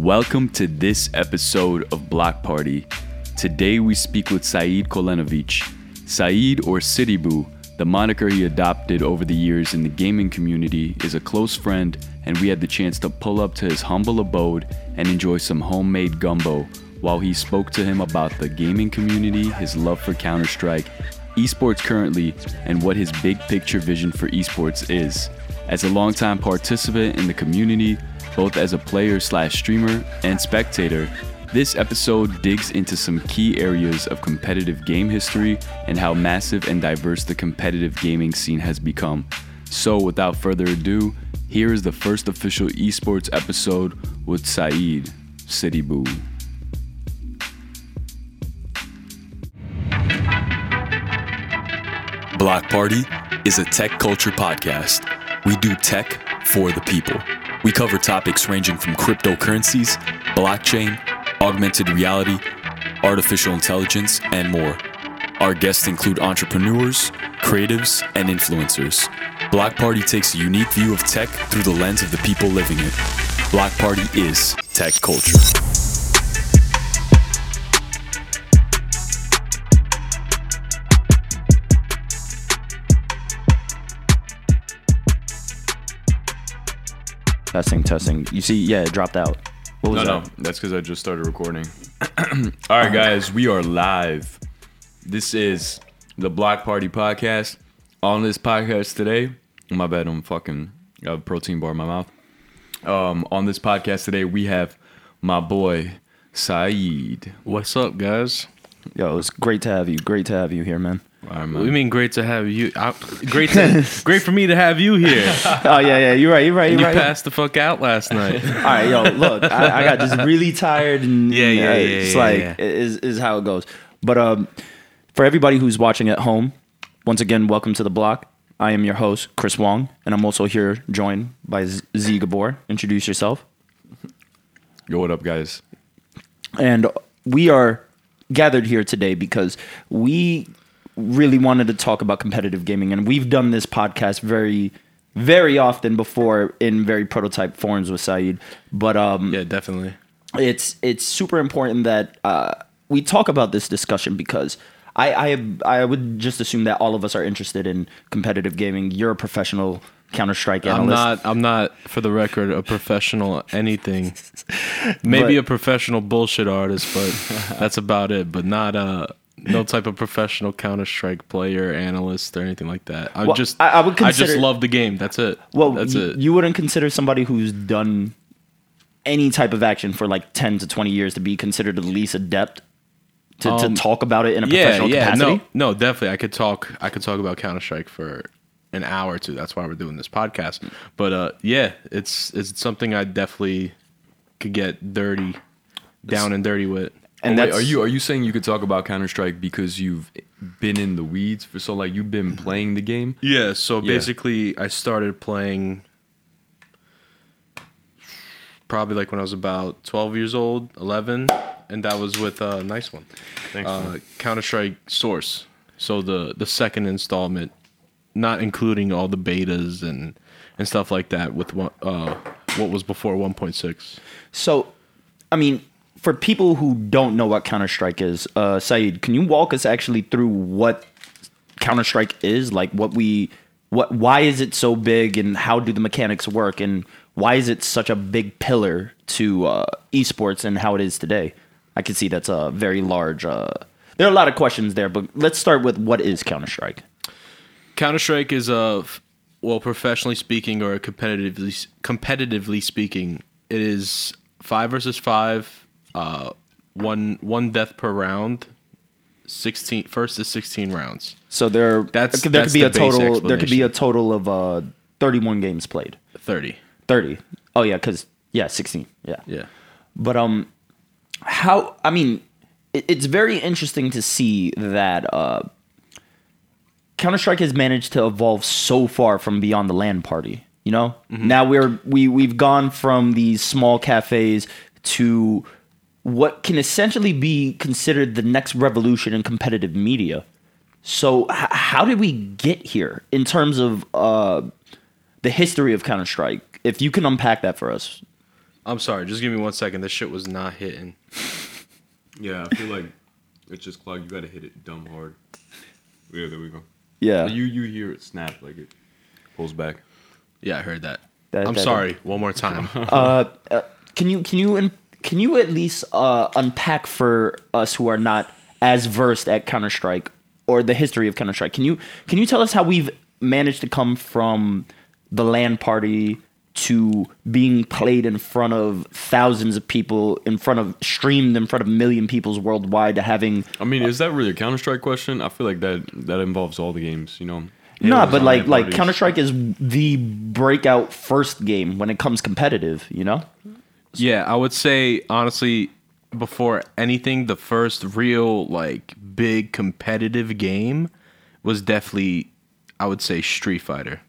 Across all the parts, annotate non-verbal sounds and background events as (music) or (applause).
Welcome to this episode of Block Party. Today we speak with Saeed Kolenovic. Saeed, or Boo, the moniker he adopted over the years in the gaming community, is a close friend, and we had the chance to pull up to his humble abode and enjoy some homemade gumbo while he spoke to him about the gaming community, his love for Counter Strike, esports currently, and what his big picture vision for esports is. As a longtime participant in the community, both as a player slash streamer and spectator, this episode digs into some key areas of competitive game history and how massive and diverse the competitive gaming scene has become. So, without further ado, here is the first official esports episode with Saeed, City Boo. Block Party is a tech culture podcast. We do tech for the people. We cover topics ranging from cryptocurrencies, blockchain, augmented reality, artificial intelligence, and more. Our guests include entrepreneurs, creatives, and influencers. Block Party takes a unique view of tech through the lens of the people living it. Block Party is tech culture. Testing, testing. You see, yeah, it dropped out. What was No, that? no, that's because I just started recording. (clears throat) All right, guys, we are live. This is the Block Party podcast. On this podcast today, my bad, I'm fucking got a protein bar in my mouth. Um, on this podcast today, we have my boy Saeed. What's up, guys? Yo, it's great to have you. Great to have you here, man. All right, We mean great to have you. I, great to (laughs) great for me to have you here. oh yeah, yeah. You're right. You're right. You're You right. passed the fuck out last night. (laughs) All right, yo, look, I, I got just really tired, and Yeah, yeah, uh, yeah, It's yeah, like yeah. is is how it goes. But um, for everybody who's watching at home, once again, welcome to the block. I am your host, Chris Wong, and I'm also here joined by Z Z Gabor. Introduce yourself. Yo, what up, guys? And we are gathered here today because we really wanted to talk about competitive gaming. And we've done this podcast very, very often before in very prototype forms with Saeed. But um, yeah, definitely. it's it's super important that uh, we talk about this discussion because I, I I would just assume that all of us are interested in competitive gaming. You're a professional Counter Strike I'm analyst. not. I'm not, for the record, a professional anything. (laughs) Maybe But- a professional bullshit artist, but (laughs) that's about it. But not a no type of professional Counter Strike player, analyst, or anything like that. I'm Well, just. I- I would I just love the game. That's it. Well, that's y- it. you wouldn't consider somebody who's done any type of action for like 10 to 20 years to be considered at least adept to, Um, to talk about it in a yeah, professional yeah, capacity? no, no, definitely. I could talk. I could talk about Counter Strike for an hour or two. That's why we're doing this podcast. But uh, yeah, it's it's something I definitely could get dirty, down and dirty with. And Wait, that's are you are you saying you could talk about Counter Strike because you've been in the weeds for so like you've been playing the game? Yeah. So Yeah. basically, I started playing probably like when I was about twelve years old, eleven, and that was with a uh, nice one. Uh, Counter Strike Source. So the the second installment, not including all the betas and and stuff like that with what uh, what was before 1.6. So, I mean, for people who don't know what Counter Strike is, uh, Saeed, can you walk us actually through what Counter Strike is? Like, what we, what, why is it so big, and how do the mechanics work, and why is it such a big pillar to uh, esports and how it is today? I can see that's a very large. Uh, there are a lot of questions there, but let's start with what is Counter Strike. Counter Strike is a well, professionally speaking or competitively competitively speaking, it is five versus five, uh, one one death per round. 16 first to 16 rounds. So there, That's- there that's could be a total. There could be a total of uh, thirty-one games played. 30. Thirty. Oh yeah, because yeah, sixteen. Yeah. Yeah. But um, how? I mean, it, it's very interesting to see that uh, Counter Strike has managed to evolve so far from beyond the LAN party. You know, now we're we we've gone from these small cafes to what can essentially be considered the next revolution in competitive media. So, h- how did we get here in terms of uh, the history of Counter Strike? If you can unpack that for us. I'm sorry. Just give me one second. This shit was not hitting. (laughs) Yeah, I feel like it's just clogged. You gotta hit it dumb hard. Yeah, there we go. Yeah. You you hear it snap like it pulls back. Yeah, I heard that. That- I'm that- sorry. One more time. (laughs) uh, uh, can you can you in- can you at least uh, unpack for us who are not as versed at Counter Strike or the history of Counter Strike? Can you can you tell us how we've managed to come from the LAN party to being played in front of thousands of people, in front of streamed in front of a million people's worldwide, to having I mean, is that really a Counter Strike question? I feel like that that involves all the games. You know. no, Halos, but like like. Counter Strike is the breakout first game when it comes competitive. You know. Yeah, I would say honestly, before anything, the first real like big competitive game was definitely, I would say, Street Fighter.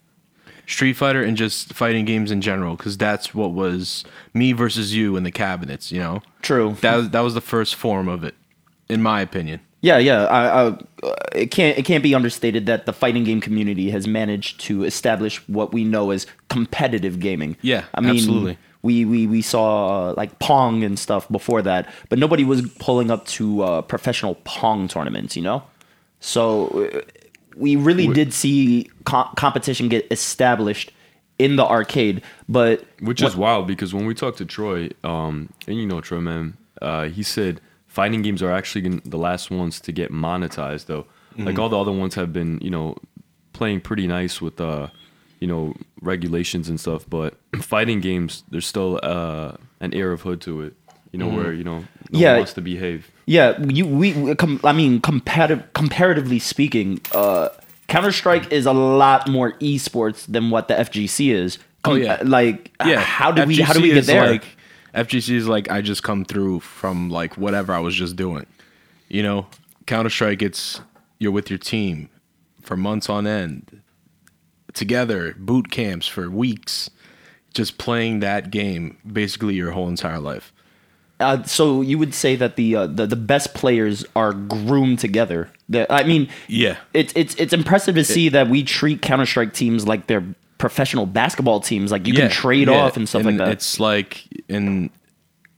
Street Fighter and just fighting games in general, because that's what was me versus you in the cabinets. You know, True. that was that was the first form of it, in my opinion. Yeah, yeah. I, I, it can't it can't be understated that the fighting game community has managed to establish what we know as competitive gaming. Yeah, I mean, absolutely. We we we saw uh, like Pong and stuff before that, but nobody was pulling up to uh, professional Pong tournaments. You know, so uh, we really did see co- competition get established in the arcade. But Which is wild because when we talked to Troy, um, and you know Troy, man, uh, he said fighting games are actually the last ones to get monetized, though. Like all the other ones have been, you know, playing pretty nice with, uh, you know, regulations and stuff. But fighting games, there's still uh, an air of hood to it, you know, where you know no Yeah. one wants to behave. Yeah, you we, we com, I mean comparative comparatively speaking, uh Counter Strike is a lot more esports than what the FGC is. Oh, yeah. like yeah how do we how do we get there? like fgc is like i just come through from like whatever i was just doing you know counter-strike it's you're with your team for months on end together boot camps for weeks just playing that game basically your whole entire life Uh, so you would say that the, uh, the the best players are groomed together. The, I mean, Yeah. it's it's it's impressive to see that we treat Counter Strike teams like they're professional basketball teams. Like you can trade yeah, off and stuff like that. It's like and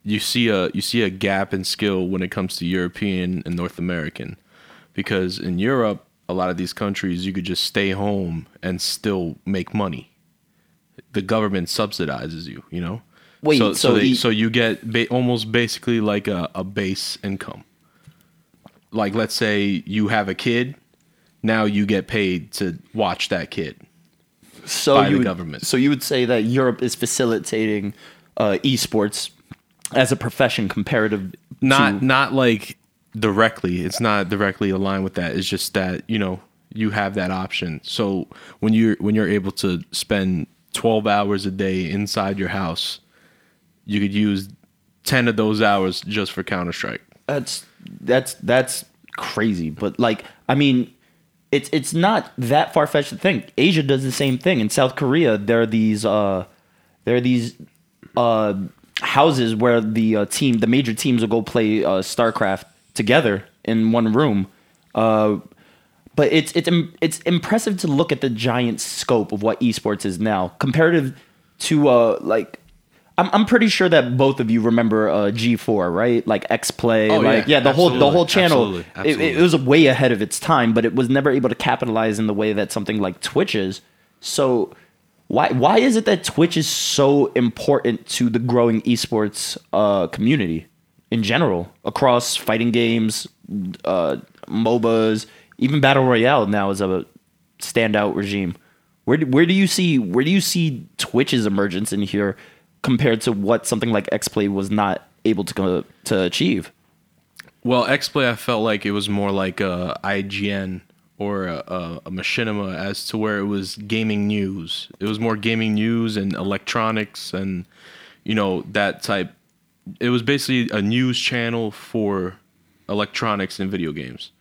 you see a you see a gap in skill when it comes to European and North American, because in Europe a lot of these countries you could just stay home and still make money. The government subsidizes you, you know. Wait, so so so, they, he- so you get ba- almost basically like a, a base income. Like let's say you have a kid, now you get paid to watch that kid. so by you the would, government. So you would say that Europe is facilitating uh, esports as a profession comparative. not to, not like directly it's not directly aligned with that it's just that you know you have that option so when you're when you're able to spend 12 hours a day inside your house you could use 10 of those hours just for counter-strike that's that's that's crazy. But like, I mean, it's it's not that far fetched to think. Asia does the same thing. In South Korea, there are these uh, there are these uh, houses where the uh, team, the major teams, will go play uh, StarCraft together in one room. Uh, but it's it's it's impressive to look at the giant scope of what esports is now, comparative to uh like. I'm, I'm pretty sure that both of you remember uh, G4, right? Like X Play, Oh, like yeah, yeah, the whole the whole channel. absolutely, It, it was way ahead of its time, but it was never able to capitalize in the way that something like Twitch is. So why why is it that Twitch is so important to the growing esports uh, community in general across fighting games, uh, MOBAs, even battle royale now is a standout regime. Where do, where do you see where do you see Twitch's emergence in here compared to what something like XPlay was not able to to achieve? well x-play i felt like it was more like a ign or a, a, a machinima as to where it was gaming news it was more gaming news and electronics and you know that type it was basically a news channel for electronics and video games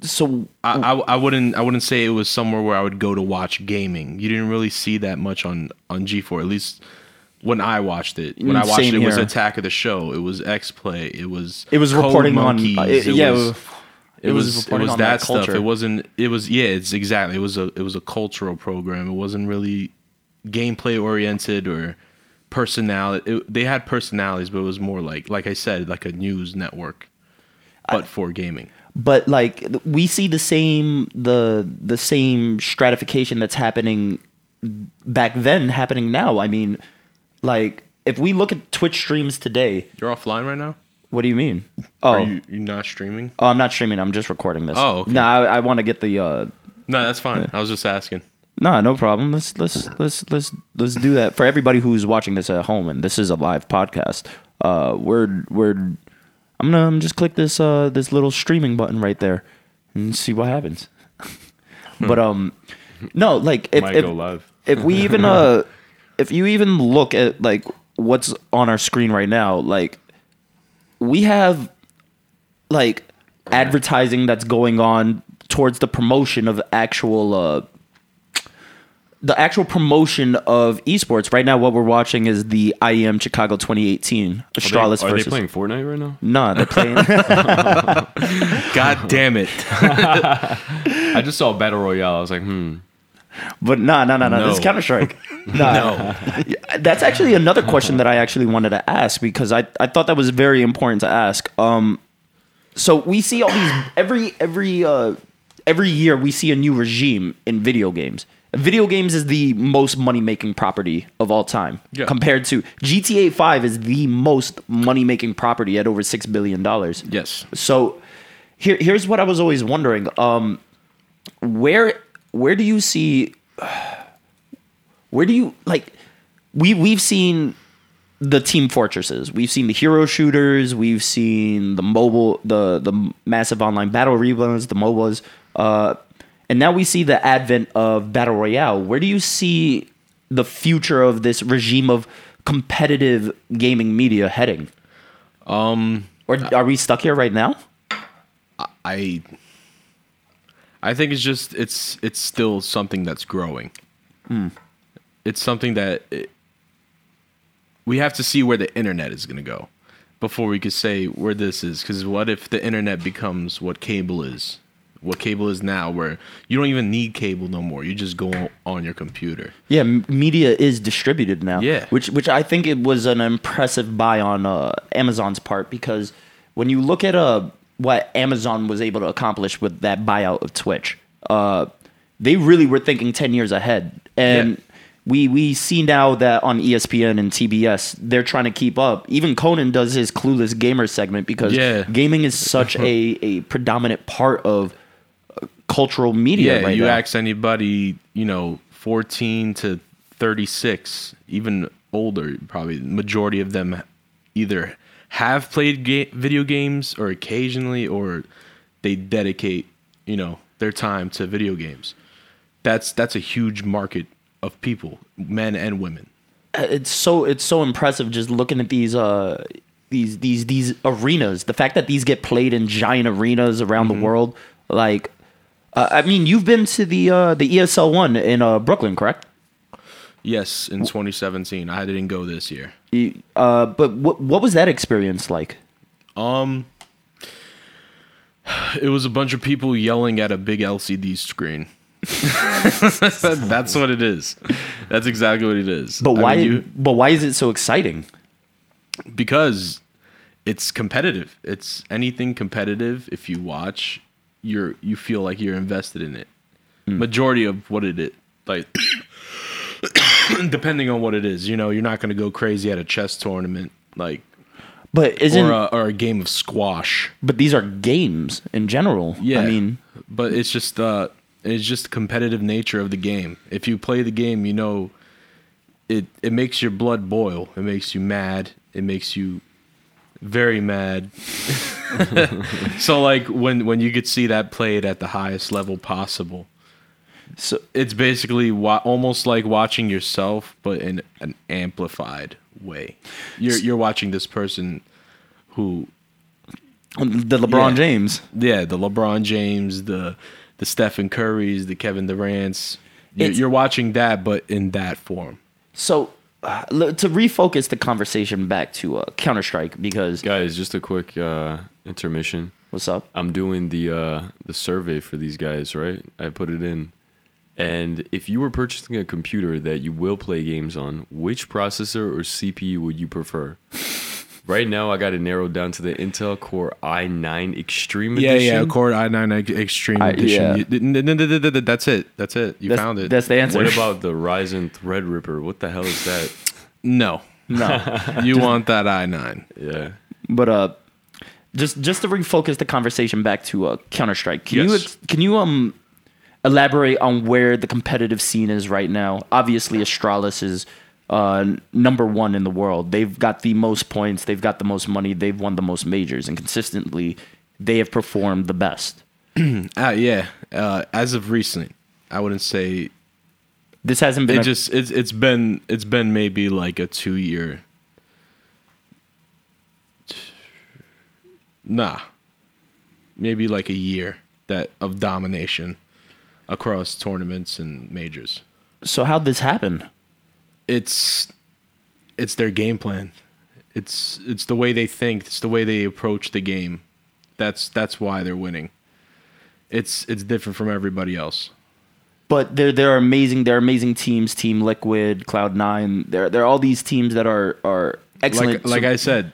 So I, I, I wouldn't I wouldn't say it was somewhere where I would go to watch gaming. You didn't really see that much on on G4 at least when I watched it. When I watched Same it, it was. Attack of the Show. It was X Play. It was it was Code reporting on Monkeys, uh, it- it yeah, was- it was, it was it was on that, stuff. It wasn't. It was yeah. It's exactly. It was a it was a cultural program. It wasn't really gameplay oriented or personality. It, they had personalities, but it was more like, like I said, like a news network, but for gaming. but like we see the same the the same stratification that's happening back then happening now. I mean, like if we look at Twitch streams today, You're offline right now. what do you mean? Oh, Are you you not streaming? oh, I'm not streaming. I'm just recording this. Oh, okay. No, I, I want to get the. uh No, that's fine. I was just asking. No, no problem. Let's let's let's let's let's do that for everybody who's watching this at home. And this is a live podcast. Uh, we're we're. I'm gonna um, just click this uh this little streaming button right there and see what happens. (laughs) but um, no, like if Might if, go live. if we even uh (laughs) if you even look at like what's on our screen right now, like we have like advertising that's going on towards the promotion of actual uh the actual promotion of esports right now what we're watching is the IEM Chicago 2018 Are they, Astralis are they playing Fortnite right now? No, they're (laughs) playing God damn it! (laughs) I just saw Battle Royale. I was like, hmm. But no, no, no, no. This is Counter Strike. no. (laughs) That's actually another question that I actually wanted to ask because I, I thought that was very important to ask. Um, so we see all these every every uh, every year we see a new regime in video games. Video games is the most money making property of all time. Yeah. Compared to GTA Five is the most money making property at over six billion dollars. Yes. So here here's what I was always wondering. Um where where do you see where do you like we we've seen the team fortresses. We've seen the hero shooters, we've seen the mobile the the massive online battle arenas, the MOBAs. Uh and now we see the advent of battle royale. Where do you see the future of this regime of competitive gaming media heading? Um, Or are we stuck here right now? I I think it's just it's it's still something that's growing. It's something that it, we have to see where the internet is going to go before we could say where this is. Because what if the internet becomes what cable is? What cable is now, where you don't even need cable no more. You just go on your computer. Yeah, m- media is distributed now. Yeah. which which I think it was an impressive buy on uh, Amazon's part because when you look at uh, what Amazon was able to accomplish with that buyout of Twitch, uh, they really were thinking ten years ahead, and Yeah. we we see now that on ESPN and TBS they're trying to keep up. Even Conan does his Clueless Gamer segment because Yeah. gaming is such (laughs) a a predominant part of cultural media Yeah, right you now. ask anybody, you know, 14 to 36, even older, probably the majority of them either have played ga- video games or occasionally or they dedicate, you know, their time to video games. That's that's a huge market of people, men and women. it's so it's so impressive just looking at these uh these these these arenas the fact that these get played in giant arenas around the world like uh, i mean you've been to the uh the esl one in uh brooklyn correct Yes, in 2017. I didn't go this year. Uh but what what was that experience like Um it was a bunch of people yelling at a big LCD screen. (laughs) That's what it is. That's exactly what it is. but I why mean, you- but why is it so exciting because it's competitive. It's anything competitive. If you watch, you're you feel like you're invested in it. Hmm. Majority of what it is, like (coughs) depending on what it is, you know, you're not going to go crazy at a chess tournament, like but isn't or a, or a game of squash. but these are games in general Yeah, i mean but it's just uh, it's just the competitive nature of the game. If you play the game, you know, it it makes your blood boil. It makes you mad. It makes you very mad. (laughs) so like when when you could see that played at the highest level possible, so it's basically wa- almost like watching yourself, but in an amplified way. You're you're watching this person who um, the lebron Yeah. james yeah, the LeBron James, the the Stephen Currys, the Kevin Durant's. You're, you're watching that, but in that form. so to refocus the conversation back to uh, Counter Strike because Guys, just a quick uh, intermission. what's up? I'm doing the uh, the survey for these guys, right? I put it in, And if you were purchasing a computer that you will play games on, which processor or CPU would you prefer? Right now, I got it narrowed down to the Intel Core i9 Extreme Yeah, Edition. yeah, yeah, Core i9 Extreme I- Edition. yeah. You- that's it. That's it. You That's, found it. That's the answer. What about the Ryzen Threadripper? What the hell is that? no. no? (laughs) You want that i9. Yeah. But uh, just just to refocus the conversation back to uh, Counter Strike, can you Yes. ex- can you um elaborate on where the competitive scene is right now? Obviously, Astralis is uh, number one in the world. They've got the most points. They've got the most money. They've won the most majors, and consistently, they have performed the best. (clears throat) Uh, yeah. Uh, as of recent, I wouldn't say This hasn't been it a, just it's it's been it's been maybe like a two year nah maybe like a year that of domination across tournaments and majors so. How'd this happen? It's it's their game plan it's it's the way they think it's the way they approach the game that's that's why they're winning it's it's different from everybody else But there are amazing They're amazing teams. Team Liquid, Cloud Nine. There there are all these teams that are are excellent. Like, like I said,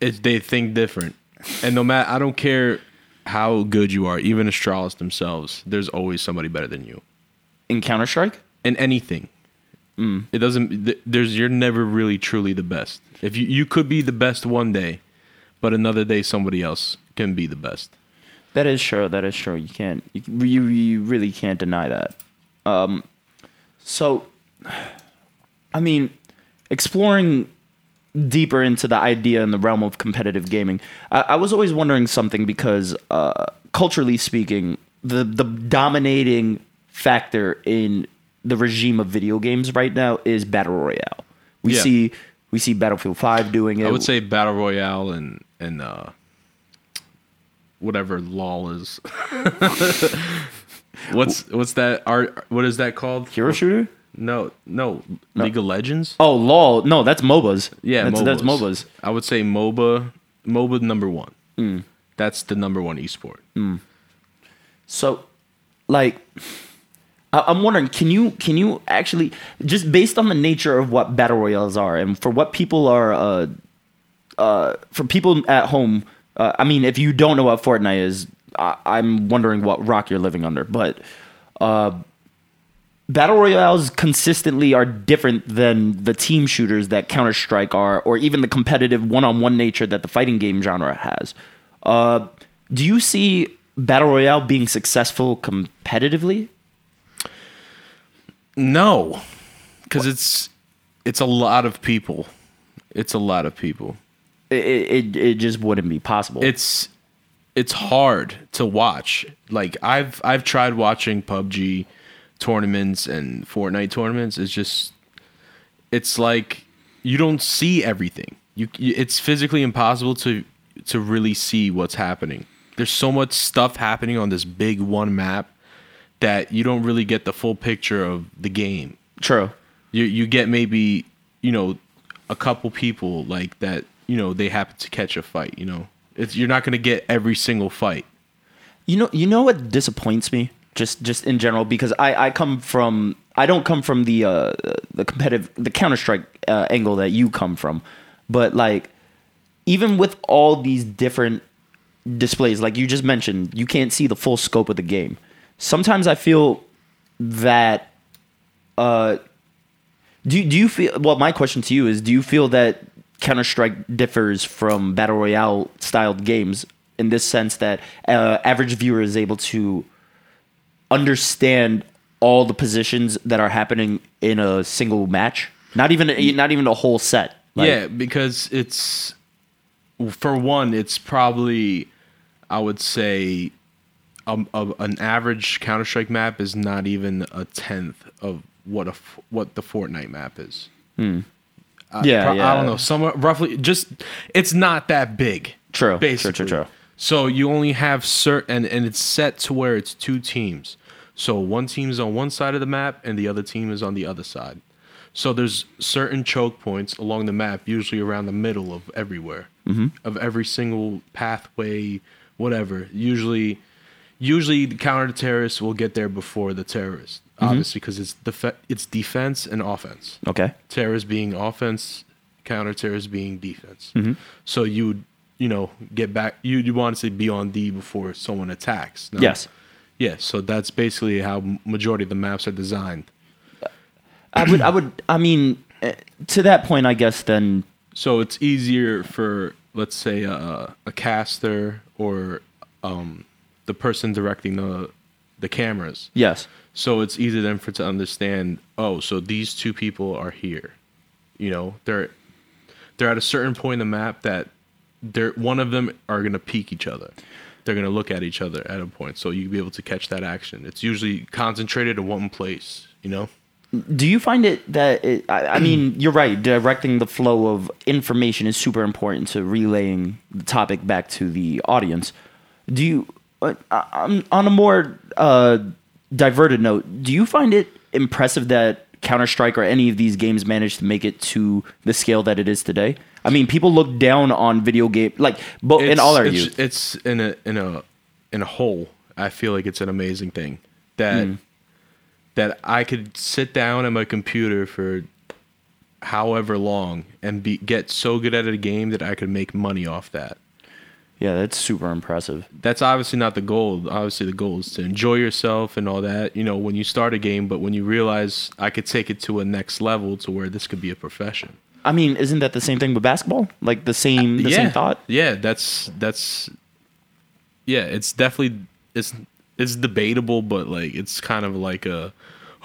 it's they think different, and no matter I don't care how good you are, even Astralis themselves, there's always somebody better than you in Counter Strike. in anything. It doesn't. th- There's you're never really truly the best. If you you could be the best one day, but another day somebody else can be the best. That is true. That is true. You can't. You, you, you really can't deny that. Um, so, I mean, exploring deeper into the idea in the realm of competitive gaming, I, I was always wondering something because, uh, culturally speaking, the the dominating factor in the regime of video games right now is battle royale. We Yeah. see we see Battlefield Five doing it. I would say battle royale and and uh, whatever LOL is. (laughs) what's what's that art? What is that called? hero shooter. No, no, League of Legends. Oh, lol. No, that's MOBAs. Yeah, that's, that's MOBAs. I would say MOBA, MOBA number one. Hmm. That's the number one esport. So, like, I'm wondering, can you can you actually just based on the nature of what battle royales are, and for what people are, uh, uh, for people at home. Uh, I mean, if you don't know what Fortnite is, I, I'm wondering what rock you're living under. But uh, battle royales consistently are different than the team shooters that Counter Strike are, or even the competitive one-on-one nature that the fighting game genre has. Uh, do you see battle royale being successful competitively? No, because it's it's a lot of people. It's a lot of people. It, it it just wouldn't be possible. It's it's hard to watch. Like I've I've tried watching PUBG tournaments and Fortnite tournaments. It's just it's like you don't see everything. You, you it's physically impossible to to really see what's happening. There's so much stuff happening on this big one map that you don't really get the full picture of the game. true. You you get maybe, you know, a couple people like that, you know, they happen to catch a fight, you know. It's you're not going to get every single fight. You know, you know what disappoints me, just just in general, because I I come from I don't come from the uh the competitive the Counter Strike uh, angle that you come from, but like even with all these different displays, like you just mentioned, you can't see the full scope of the game. Sometimes I feel that uh do do you feel well my question to you is do you feel that Counter Strike differs from battle royale styled games in this sense that uh, average viewer is able to understand all the positions that are happening in a single match? Not even not even a whole set Like, yeah, because it's for one, it's probably I would say um, a, an average Counter Strike map is not even a tenth of what a what the Fortnite map is. I- Yeah, pro- I don't know, somewhere roughly. Just it's not that big. True, true, basically. true, true. So you only have certain, and, and it's set to where it's two teams. So one team is on one side of the map, and the other team is on the other side. So there's certain choke points along the map, usually around the middle of everywhere, Mm-hmm. of every single pathway, whatever. Usually, usually the counter terrorists will get there before the terrorists, Mm-hmm. obviously because it's def- it's defense and offense. Okay. Terrorists being offense, counter terrorists being defense. Mm-hmm. So you would you know get back. You you want to say be on D before someone attacks. No? Yes. Yeah. So that's basically how majority of the maps are designed. I would. I would. I mean, eh, to that point, I guess then. So it's easier for let's say a, a caster or um, the person directing the the cameras. Yes. So it's easy then for to understand. Oh, so these two people are here. You know, they're they're at a certain point in the map that they're one of them are gonna peek each other. They're gonna look at each other at a point, so you'll be able to catch that action. It's usually concentrated in one place. You know. Do you find it that it, I, I (clears throat) mean you're right? Directing the flow of information is super important to relaying the topic back to the audience. Do you, on on a more uh, diverted note, do you find it impressive that Counter Strike or any of these games managed to make it to the scale that it is today? I mean, people look down on video game like, but in all our it's, youth. it's in a in a in a whole. I feel like it's an amazing thing that Hmm. that I could sit down at my computer for however long and be get so good at a game that I could make money off that. Yeah, that's super impressive. That's obviously not the goal. Obviously, the goal is to enjoy yourself and all that. You know, when you start a game, but when you realize I could take it to a next level to where this could be a profession. I mean, isn't that the same thing with basketball? Like the same, the yeah. same thought. Yeah, that's that's yeah, it's definitely it's it's debatable, but like it's kind of like a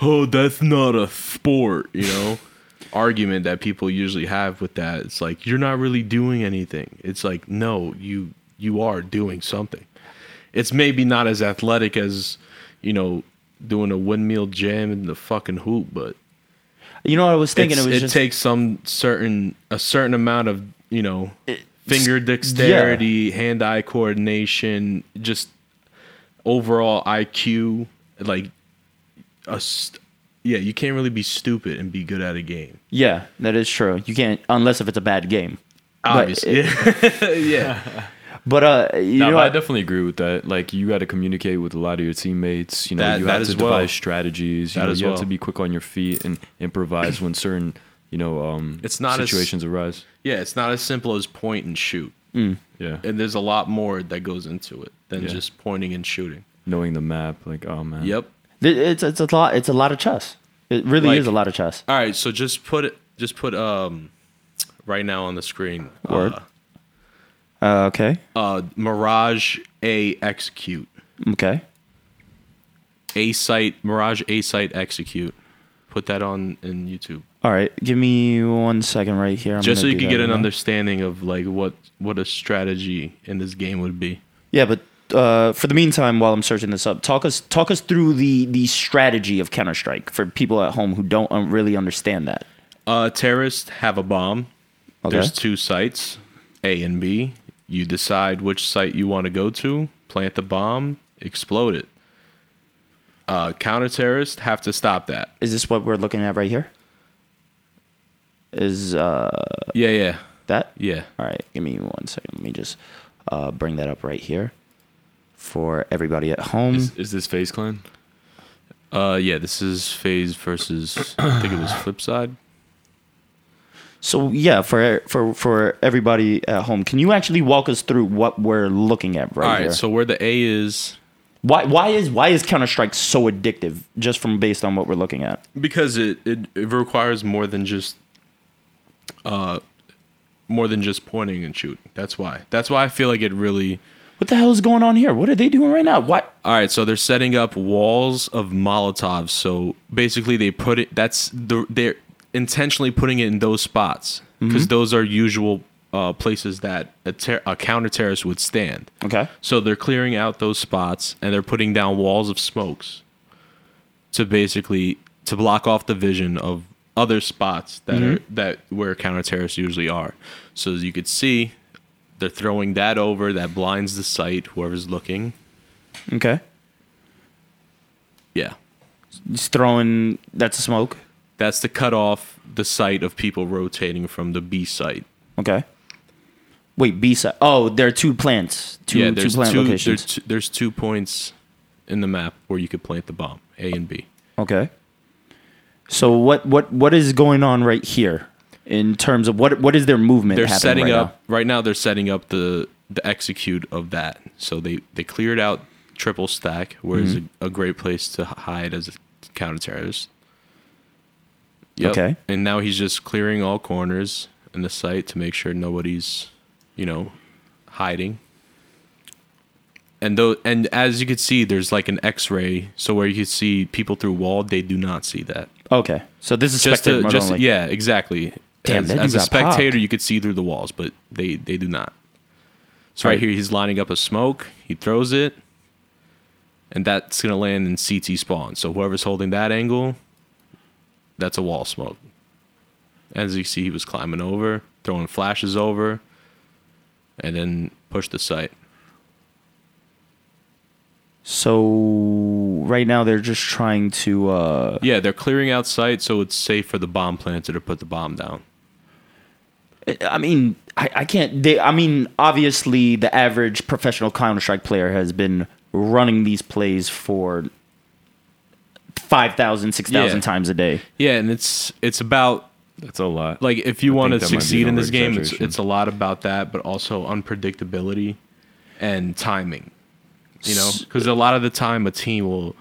oh, that's not a sport, you know, (laughs) argument that people usually have with that. It's like you're not really doing anything. It's like no, you you are doing something. It's maybe not as athletic as you know doing a windmill jam in the fucking hoop, but You know what I was thinking? it was it just takes some certain a certain amount of you know finger dexterity, hand-eye coordination, just overall IQ. Like a st- yeah, you can't really be stupid and be good at a game. yeah, that is true. You can't unless if it's a bad game. Obviously, it- (laughs) yeah. (laughs) But uh, you No, know, but I definitely agree with that. Like you got to communicate with a lot of your teammates. You know, That- you that have to as well. devise strategies. You, That know, as you have to be quick on your feet and improvise when certain, you know, um, It's not as- situations arise. yeah, it's not as simple as point and shoot, Yeah, and there's a lot more that goes into it than Yeah. just pointing and shooting. knowing the map. Like, oh man. Yep. It's it's a lot. It's a lot of chess. It really Like- is a lot of chess. All right, so just put it, just put um, right now on the screen. Word. Uh, Uh, okay. uh, Mirage A execute. Okay. A site Mirage A site execute. Put that on in YouTube. All right. Give me one second right here. I'm Just so you can get an now. understanding of like what what a strategy in this game would be. Yeah, but uh, for the meantime, while I'm searching this up, talk us talk us through the the strategy of Counter Strike for people at home who don't um, really understand that. Uh terrorists have a bomb. Okay. There's two sites, A and B. You decide which site you want to go to, plant the bomb, explode it. Uh, counter terrorists have to stop that. Is this what we're looking at right here? Is uh Yeah, yeah, that? yeah. All right, give me one second. Let me just uh, bring that up right here for everybody at home. Is, is this FaZe Clan? Uh, yeah. This is FaZe versus I think it was Flipside. So yeah, for for for everybody at home, can you actually walk us through what we're looking at right All right, here? so where the A is, why why is why is Counter Strike so addictive just from based on what we're looking at? because it, it, it requires more than just uh more than just pointing and shooting. That's why. That's why I feel like it really What the hell is going on here? What are they doing right now? What? All right, so they're setting up walls of Molotovs. So basically, they put it. That's the they're intentionally putting it in those spots because those are usual uh, places that a, ter- a counter terrorist would stand. Okay. So they're clearing out those spots and they're putting down walls of smokes to basically to block off the vision of other spots that are that where counter terrorists usually are. So as you could see, they're throwing that over that blinds the sight whoever's looking. Okay. Yeah. Just throwing that's a smoke. That's to cut off the sight of people rotating from the B site. Okay. Wait, B site. Oh, there are two plants. Two yeah, two there's plant two, locations. there's two there's two points in the map where you could plant the bomb, A and B. Okay. So what what what is going on right here in terms of what what is their movement? They're setting right up right now. They're setting up the the execute of that. So they they cleared out triple stack, where is Mm-hmm. a, a great place to hide as a counter terrorist. Yep. Okay. And now he's just clearing all corners in the site to make sure nobody's, you know, hiding. And though, and as you can see, there's like an X-ray, so where you can see people through wall, they do not see that. Okay. So this is Just spectator to, mode just only. yeah, exactly. Damn, as as a got popped. spectator, you could see through the walls, but they they do not. So right, Right. here, he's lining up a smoke. He throws it, and that's gonna land in CT spawn. So whoever's holding that angle, that's a wall smoke. As you see, he was climbing over, throwing flashes over, and then push the site. So right now they're just trying to uh Yeah, they're clearing out site so it's safe for the bomb planter to put the bomb down. I mean, I, I can't. They, I mean, obviously, the average professional Counter Strike player has been running these plays for 5,000, 6,000 Yeah. times a day. Yeah, and it's it's about That's a lot. like if you I want to think that might be succeed in this game, it's, it's a lot about that, but also unpredictability and timing. You know, because a lot of the time a team will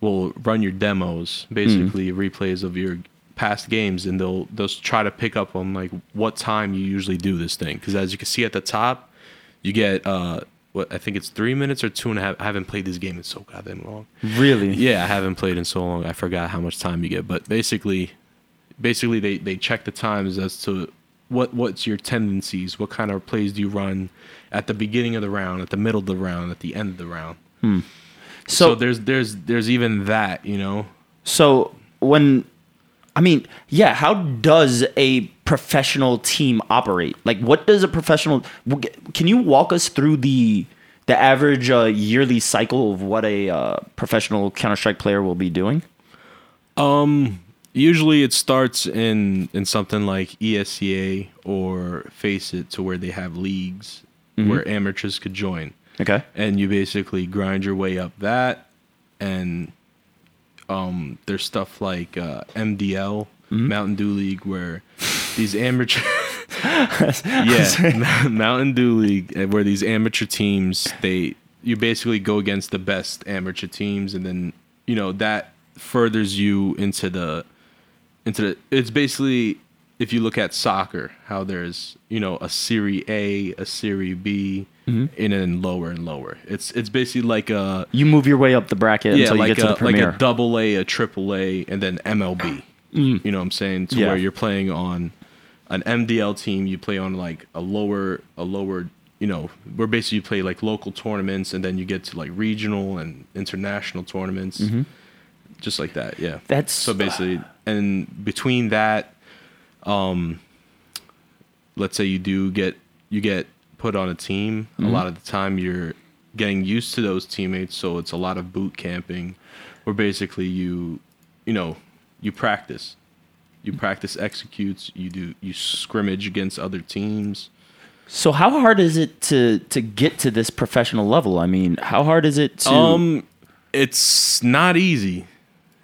will run your demos, basically Mm-hmm. replays of your past games, and they'll they'll try to pick up on like what time you usually do this thing. Because as you can see at the top, you get uh what I think it's three minutes or two and a half. I haven't played this game in so goddamn long. Really? Yeah, I haven't played in so long. I forgot how much time you get, but basically, basically they they check the times as to what what's your tendencies, what kind of plays do you run at the beginning of the round, at the middle of the round, at the end of the round. Hmm. So, So, there's there's there's even that, you know. so when, I mean, yeah, how does a professional team operate? Like, what does a professional, can you walk us through the, the average uh, yearly cycle of what a uh, professional Counter Strike player will be doing? Um, Usually it starts in in something like ESEA or FACEIT to where they have leagues where amateurs could join. Okay. and you basically grind your way up that and um there's stuff like uh MDL Mountain Dew League where these amateur (laughs) yeah Mountain Dew League uh, where these amateur teams they you basically go against the best amateur teams and then you know that furthers you into the into the it's basically if you look at soccer how there's you know a serie a a serie b and then lower and lower. It's it's basically like a You move your way up the bracket yeah until like you get to a, the like a double a a triple a and then mlb you know what i'm saying? To Yeah. where you're playing on an mdl team you play on like a lower a lower you know where basically you play like local tournaments and then you get to like regional and international tournaments. Just like that yeah. That's so basically, and between that, um, let's say you do get you get put on a team. A lot of the time, you're getting used to those teammates, so it's a lot of boot camping, where basically you, you know, you practice, you practice executes, you do you scrimmage against other teams. So how hard is it to to get to this professional level? I mean, how hard is it to Um, it's not easy.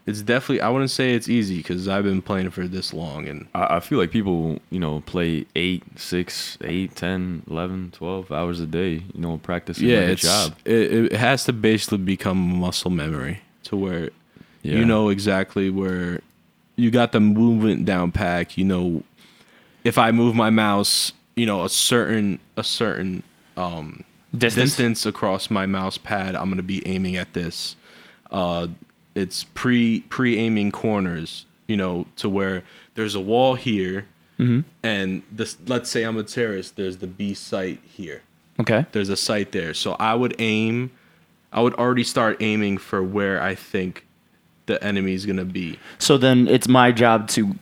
It's definitely I wouldn't say it's easy because I've been playing for this long and I, I feel like people, you know, play eight, six, eight, 10, 11, 12 hours a day, you know, practicing yeah, like it's job. It, it has to basically become muscle memory to where Yeah. you know exactly where you got the movement down pack. You know, if I move my mouse, you know, a certain a certain um, Distance? distance across my mouse pad, I'm gonna be aiming at this. Uh, it's pre pre aiming corners, you know, to where there's a wall here, Mm-hmm. and this. Let's say I'm a terrorist. There's the B site here Okay. there's a site there. So I would aim, I would already start aiming for where I think the enemy is gonna be. So then it's my job to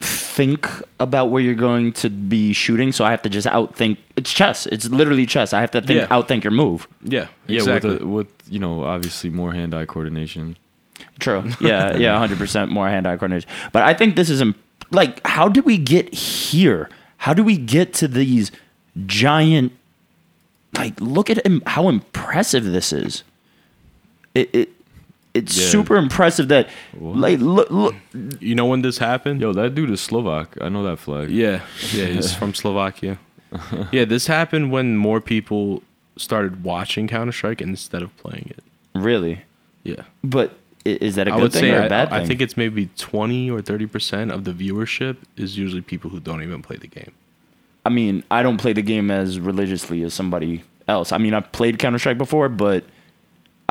think about where you're going to be shooting. So I have to just outthink. It's chess. It's literally chess. I have to think Yeah. outthink your move. Yeah, Yeah, exactly. with, a, with, you know, obviously more hand-eye coordination. True. (laughs) Yeah. Yeah. Hundred percent more hand-eye coordination. But I think this is im- like, how do we get here? How do we get to these giant? Like, look at im- how impressive this is. it, it it's Yeah. super impressive that like look, look You know when this happened? Yo, that dude is Slovak. I know that flag. Yeah, yeah, he's (laughs) from Slovakia. (laughs) yeah, this happened when more people started watching Counter Strike instead of playing it. really. Yeah, But is that a good thing or a I, bad thing? I think it's maybe twenty or thirty percent of the viewership is usually people who don't even play the game. I mean, I don't play the game as religiously as somebody else. I mean, I've played Counter Strike before, but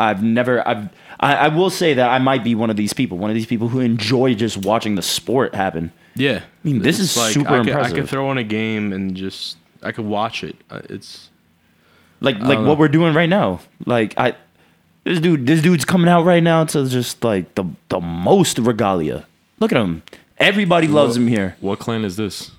I've never. I've. I, I will say that I might be one of these people. One of these people who enjoy just watching the sport happen. Yeah, I mean, this is super I could, I could throw on a game and just I could watch it. Uh, It's Like like don't what we're doing right now. Like I, this dude, this dude's coming out right now to just like the the most regalia. Look at him. Everybody loves him here. What clan is this?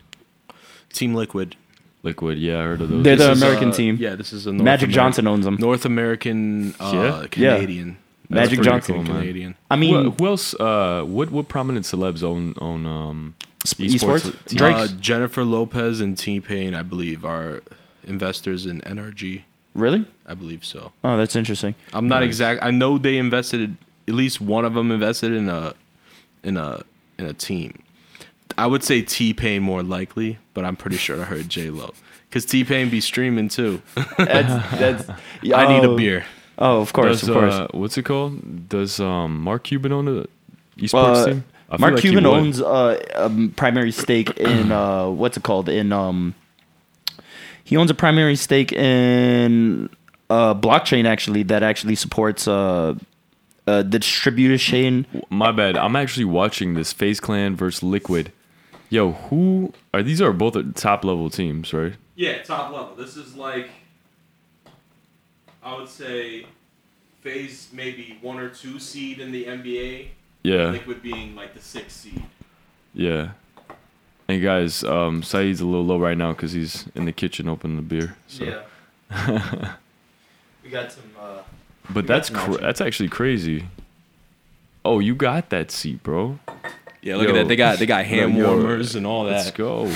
Team Liquid. Liquid. Yeah, I heard of those. They're the This is, American uh, team. Yeah, this is a North Magic Ameri- Johnson owns them. North American uh, Yeah? Canadian. That's Magic pretty Johnson. cool, Cool, man. Canadian. I mean, who else? Uh, what what prominent celebs own own um Sp- esports? teams? Drake? Uh, Jennifer Lopez and T Pain, I believe, are investors in NRG. really? I believe so. Oh, that's interesting. I'm not Nice. exact. I know they invested. At least one of them invested in a in a in a team. I would say T Pain more likely, but I'm pretty sure I heard J Lo because T Pain be streaming too. (laughs) That's, that's, (laughs) I need a beer. Oh, of course, Does, of course. Uh, what's it called? Does um Mark Cuban own the esports Uh, team? I Mark like Cuban owns uh, a primary stake in uh, what's it called? In um, he owns a primary stake in uh, blockchain actually that actually supports uh, uh, the distributed chain. My bad. I'm actually watching this FaZe Clan versus Liquid. Yo, who are these? Are both top level teams, right? Yeah, top level. This is like, I would say, FaZe maybe one or two seed in the NBA. Yeah, Liquid being like the sixth seed. yeah. And guys, um, Saeed's a little low right now because he's in the kitchen opening the beer. So. (laughs) we got some. Uh, But that's action. that's actually crazy. Oh, you got that seat, bro. Yeah, look Yo. at that. They got they got hand (laughs) Yo, warmers and all that. Let's go.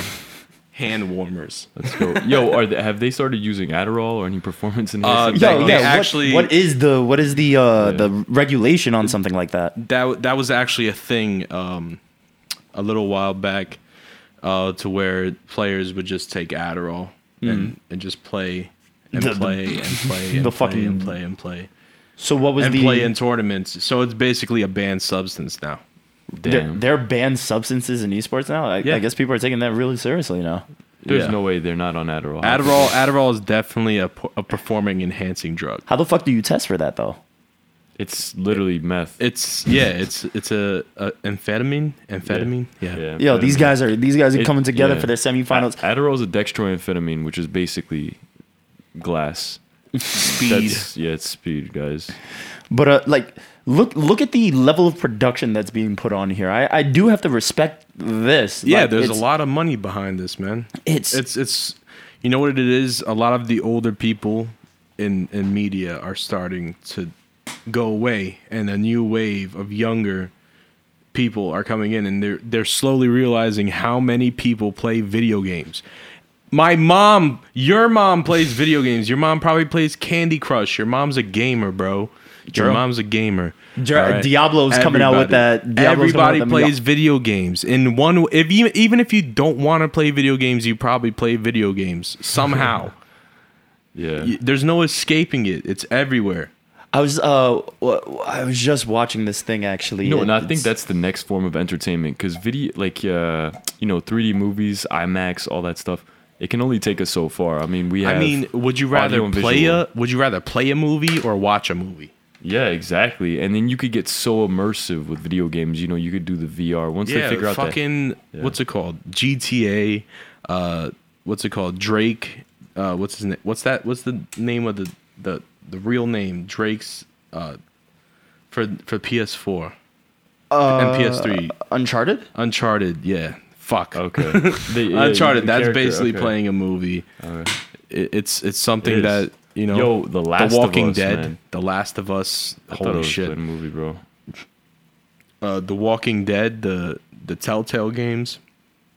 Hand warmers. Let's go. Yo, are they, have they started using Adderall or any performance Uh, enhancing? They- yo, they yeah. what- actually- what is the what is the uh, Yeah. the regulation on something like that? That that was actually a thing um, a little while back, uh, to where players would just take Adderall and, and just play and The- the- play and (laughs) play and the play fucking- and play and play So what was and the? play in tournaments. So it's basically a banned substance now. They're, they're banned substances in esports now. I, Yeah. I guess people are taking that really seriously now. There's Yeah. no way they're not on Adderall. Adderall Adderall is definitely a, a performing enhancing drug. How the fuck do you test for that though? It's literally meth. It's yeah, it's it's a, a amphetamine, amphetamine. Yeah. Yeah. Yo, these guys are these guys are It- coming together yeah. for their semifinals. Adderall is a dextroamphetamine, which is basically glass. (laughs) Speed. That's, yeah, it's speed, guys. But uh, like, look look at the level of production that's being put on here. I, I do have to respect this. yeah, Like, there's a lot of money behind this, man. It's It's it's you know what it is. A lot of the older people in in media are starting to go away, and a new wave of younger people are coming in, and they're they're slowly realizing how many people play video games. My mom, your mom plays video games. Your mom probably plays Candy Crush. Your mom's a gamer, bro. Your True. mom's a gamer. Dra- All Diablo's coming out with that- Diablo's Everybody with plays video games. In one, if you, even if you don't want to play video games, you probably play video games (laughs) somehow. Yeah. Y- There's no escaping it. It's everywhere. I was uh w- I was just watching this thing actually. No, and I It's- think that's the next form of entertainment because video, like, uh, you know, 3D movies, IMAX, all that stuff, it can only take us so far. I mean, we have. I mean, would you rather audio and play visual. a Would you rather play a movie or watch a movie? Yeah, exactly. And then you could get so immersive with video games. You know, you could do the VR once they figure out that. fucking Yeah. what's it called? GTA. Uh, what's it called? Drake. Uh, what's his name? What's that? What's the name of the the the real name? Drake's. Uh, for for PS4 uh, and PS3. Uncharted. Uncharted. Yeah. Fuck. Okay. (laughs) The- yeah, Uncharted. the That's character, basically okay. playing a movie. Alright. It, it's it's something It is. that you know. Yo, The Last of Walking Us, Dead. man. The Last of Us. I thought it Holy was shit. a movie, bro. Uh, the Walking Dead. The the Telltale games.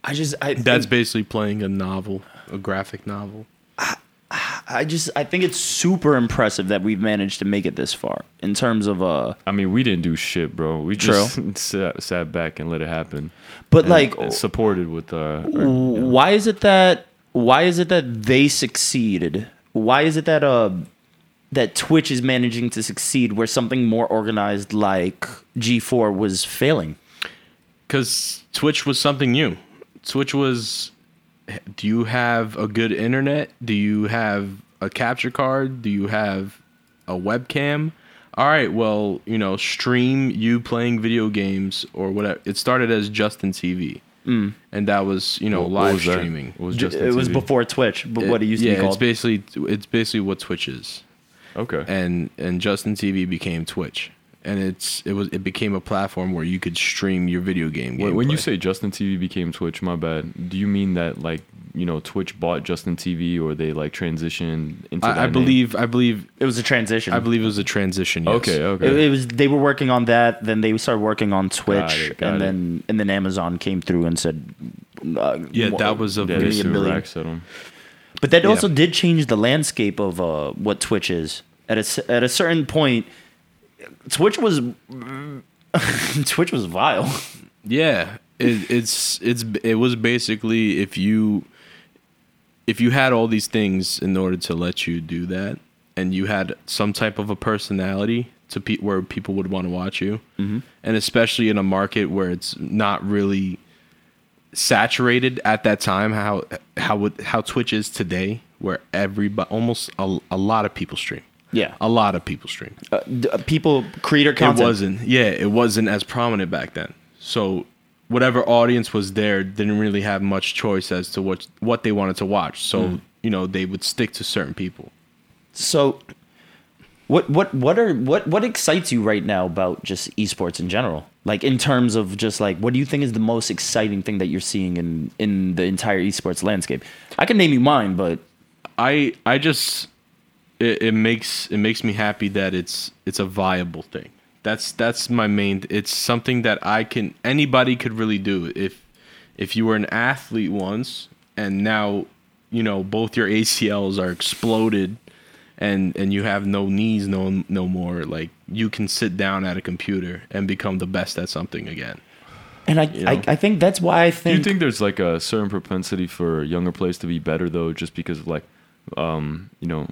I just I That's think- basically playing a novel, a graphic novel. I I just I think it's super impressive that we've managed to make it this far in terms of uh I mean, we didn't do shit, bro. We just (laughs) sat, sat back and let it happen. but And- like and supported with uh, our- why is it that why is it that they succeeded? Why is it that uh that Twitch is managing to succeed where something more organized like G4 was failing? because Twitch was something new. Twitch was. Do you have a good internet? Do you have a capture card? Do you have a webcam? All right, well, you know, stream you playing video games or whatever. It started as Justin TV, mm. and that was you know what- what live was that? streaming. What was J- Justin it was before Twitch, but what it used yeah, to be it's basically it's basically what Twitch is, Okay. and and Justin TV became Twitch, and it's it was it became a platform where you could stream your video game. When, when you say Justin TV became Twitch, my bad. Do you mean that like you know Twitch bought Justin TV or they like transitioned into? that I, I name? believe I believe it was a transition. I believe it was a transition. Yes. Okay. Okay. It, it was they were working on that, then they started working on Twitch, Got it, got and it. then and then Amazon came through and said, uh, Yeah, that was a yeah, give a threw billion. racks at him. But that Yeah. also did change the landscape of uh, what Twitch is. At a c- at a certain point, Twitch was (laughs) Twitch was vile. Yeah, it, it's it's it was basically if you if you had all these things in order to let you do that, and you had some type of a personality to pe- where people would want to watch you, mm-hmm. and especially in a market where it's not really saturated at that time, how how would how Twitch is today, where everybody almost a, a lot of people stream. Yeah, A lot of people stream. uh, d- uh, people creator content. It wasn't. Yeah, it wasn't as prominent back then. So whatever audience was there didn't really have much choice as to what what they wanted to watch. So Mm. you know they would stick to certain people. So, what what what are what what excites you right now about just esports in general? Like in terms of just like what do you think is the most exciting thing that you're seeing in in the entire esports landscape? I can name you mine, but I I just it, it makes it makes me happy that it's it's a viable thing. That's that's my main. It's something that I can anybody could really do if if you were an athlete once and now you know both your ACLs are exploded and and you have no knees no no more like you can sit down at a computer and become the best at something again. and I know? I, I think that's why I Do think, you think there's like a certain propensity for younger players to be better though, just because of like, um, you know,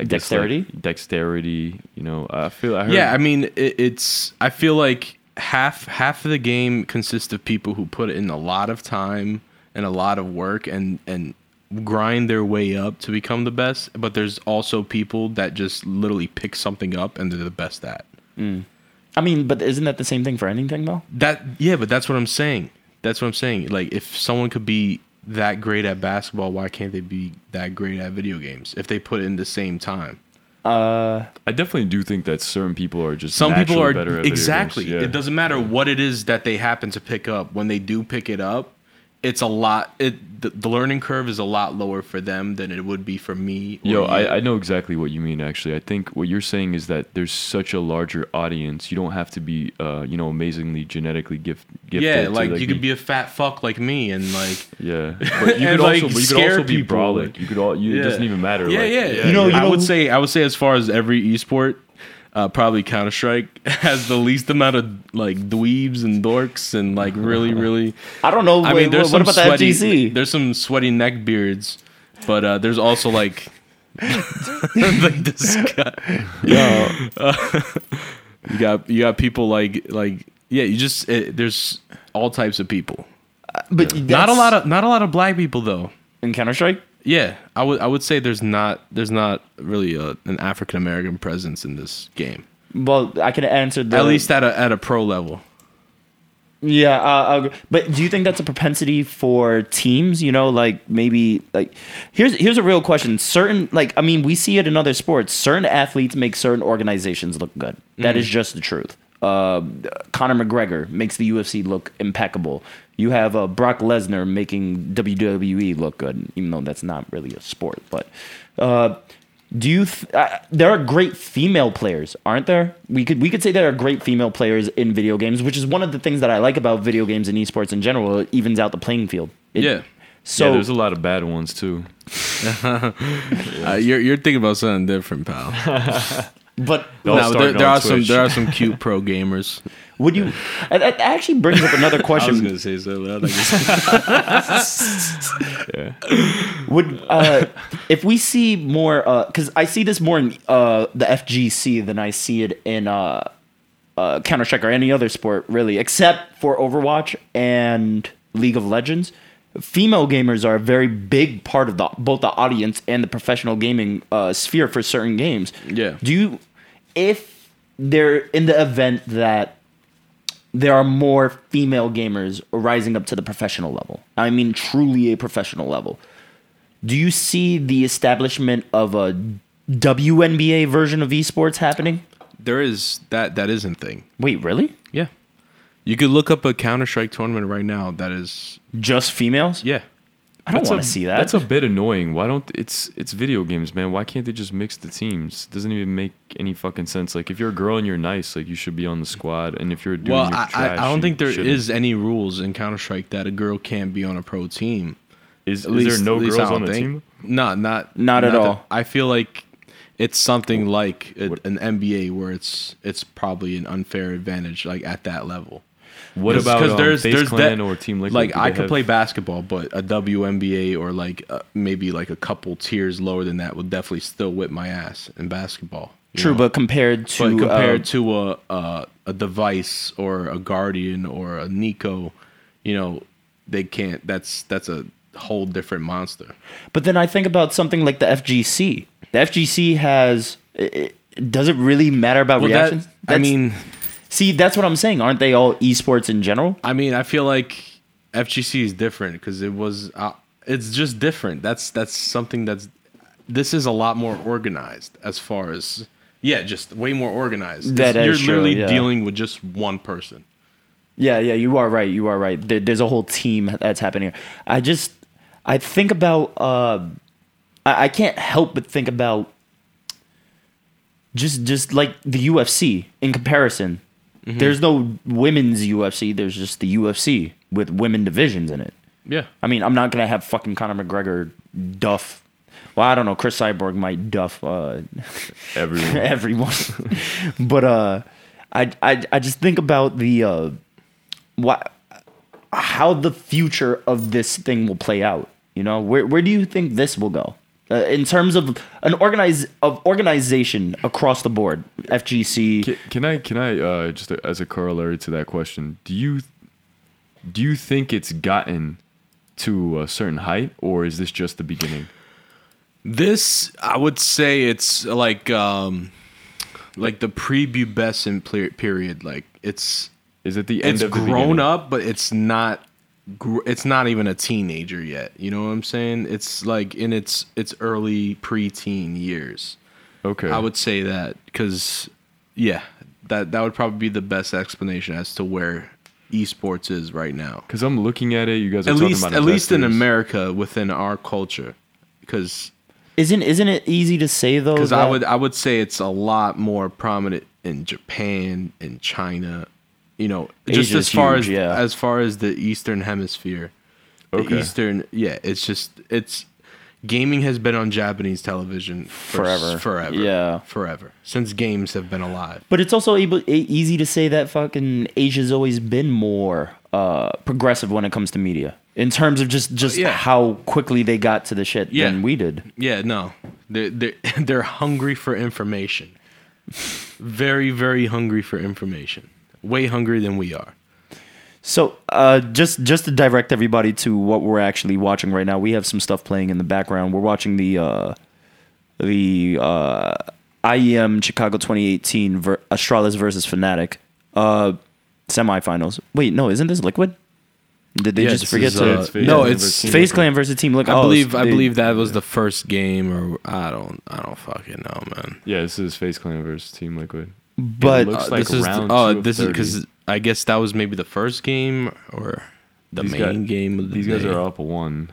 I guess, like, Dexterity? dexterity. You know, I feel. I heard, Yeah, I mean, it, it's. I feel like half half of the game consists of people who put in a lot of time and a lot of work and and grind their way up to become the best. But there's also people that just literally pick something up and they're the best at. Mm. I mean, but isn't that the same thing for anything though? That yeah, but that's what I'm saying. That's what I'm saying. Like if someone could be that great at basketball, why can't they be that great at video games if they put in the same time? Uh, I definitely do think that certain people are just Some people are better at video games. exactly. Yeah. It doesn't matter what it is that they happen to pick up. When they do pick it up, it's a lot. It the, the learning curve is a lot lower for them than it would be for me. or Yo. I, I know exactly what you mean. Actually, I think what you're saying is that there's such a larger audience. You don't have to be, uh, you know, amazingly genetically gift, gifted. yeah, to, like, you could be a fat fuck like me and like (laughs) Yeah, (laughs) but you and, could like, also, but you could also be people, brolic. like- you could all. You, It doesn't even matter. Yeah, like, yeah. You know- you I know- would say I would say as far as every esport, uh, probably Counter Strike (laughs) has the least amount of like dweebs and dorks and like really really. I don't know. I wait, mean, there's what some about sweaty, the FGC? There's some sweaty neck beards, but uh, there's also like (laughs) like this guy. (laughs) you got you got people like like yeah. You just it, there's all types of people. But Not a lot of not a lot of black people though. in Counter Strike. Yeah, I would I would say there's not there's not really a, an African American presence in this game. Well, I can answer the At least at a at a pro level. Yeah, uh, but do you think that's a propensity for teams? You know, like maybe like here's here's a real question. Certain like I mean, we see it in other sports. Certain athletes make certain organizations look good. That is just the truth. Uh, Conor McGregor makes the UFC look impeccable. You have uh, Brock Lesnar making WWE look good, even though that's not really a sport. But uh, do you? Th- uh, there are great female players, aren't there? We could we could say there are great female players in video games, which is one of the things that I like about video games and esports in general. It evens out the playing field. It- Yeah. So yeah, there's a lot of bad ones too. (laughs) Uh, you're you're thinking about something different, pal. (laughs) but no, there, there are some there are some cute pro gamers. (laughs) would you? That actually brings up another question. (laughs) I was going to say so. (laughs) Yeah. Would uh, if we see more? Because I see this more in uh, the FGC than I see it in uh, uh, Counter Strike or any other sport, really, except for Overwatch and League of Legends. Female gamers are a very big part of the both the audience and the professional gaming uh, sphere for certain games. Yeah. Do you, if they're in the event that there are more female gamers rising up to the professional level. I mean, truly a professional level. Do you see the establishment of a WNBA version of esports happening? there is that that isn't thing. Wait, really? Yeah, you could look up a Counter Strike tournament right now. That is Just females? yeah. I don't want to see that. That's a bit annoying. Why don't it's it's video games, man? Why can't they just mix the teams? Doesn't even make any fucking sense. Like if you're a girl and you're nice, like you should be on the squad, and if you're a dude, Well, you're I, I, trash, I don't think there shouldn't. is any rules in Counter Strike that a girl can't be on a pro team. Is, At is least- there no at least girls on don't the think. team? No, not Not at that- all. I feel like it's something like a, an NBA where it's it's probably an unfair advantage, like at that level. What 'Cause- about 'cause um, there's- FaZe there's Clan that- or Team Liquid? Like I could have- play basketball, but a WNBA or like uh, maybe like a couple tiers lower than that would definitely still whip my ass in basketball. True, know? but compared to but compared uh, to a, a a device or a guardian or a NiKo, you know, they can't. That's that's a whole different monster. But then I think about something like the FGC. The FGC has. It, it- does it really matter about Well, that- reactions? I mean, see, that's what I'm saying. Aren't they all esports in general? I mean, I feel like FGC is different because it was. Uh, it's just different. That's that's something that's. This is a lot more organized as far as yeah, just way more organized. That You're true, literally yeah. dealing with just one person. Yeah, yeah, you are right. You are right. There, there's a whole team that's happening here. I just, I think about, uh, I, I can't help but think about just, just like the UFC in comparison. Mm-hmm. There's no women's UFC. There's just the UFC with women divisions in it. Yeah. I mean, I'm not gonna have fucking Conor McGregor duff. Well, I don't know. Cris Cyborg might duff uh, (laughs) everyone. (laughs) everyone. but uh, I, I I just think about the uh, what how the future of this thing will play out. You know, where where do you think this will go? Uh, in terms of an organize of organization across the board, FGC. Can, can I can I uh, just as a corollary to that question, do you do you think it's gotten to a certain height, or is this just the beginning? This I would say it's like um like the prepubescent ple- period. Like it's Is it the end it's of the grown beginning? up, but it's not. Gr- It's not even a teenager yet. You know what I'm saying? It's like in its its early preteen years. Okay, I would say that because yeah, that that would probably be the best explanation as to where esports is right now. because I'm looking at it. You guys are At talking least about at least in. America within our culture, because Isn't isn't it easy to say though? because I would I would say it's a lot more prominent in Japan in China, you know, just Asia's as far huge, as yeah. as far as the Eastern Hemisphere. The Okay. Eastern, yeah, it's just it's gaming has been on Japanese television for Forever. forever, Yeah. forever since games have been alive. But it's also able, easy to say that fucking Asia's always been more uh, progressive when it comes to media in terms of just just Yeah. how quickly they got to the shit Yeah. than we did. Yeah, no, they're they're (laughs) they're hungry for information. Very, very hungry for information. Way hungrier than we are. So, uh, just just to direct everybody to what we're actually watching right now, we have some stuff playing in the background. We're watching the uh, the uh, IEM Chicago 2018 ver- Astralis versus Fnatic uh, semifinals. Wait, no, isn't this Liquid? Did they Yeah, just forget is, to? uh, It's no, it's versus Team FaZe Liquid. Clan versus Team Liquid. I Oh, believe I they- believe that was the first game, or I don't I don't fucking know, man. Yeah, this is FaZe Clan versus Team Liquid. But looks Uh, like this is round oh two of this is because I guess that was maybe the first game or the These main guy- game. Of the These guys are up one.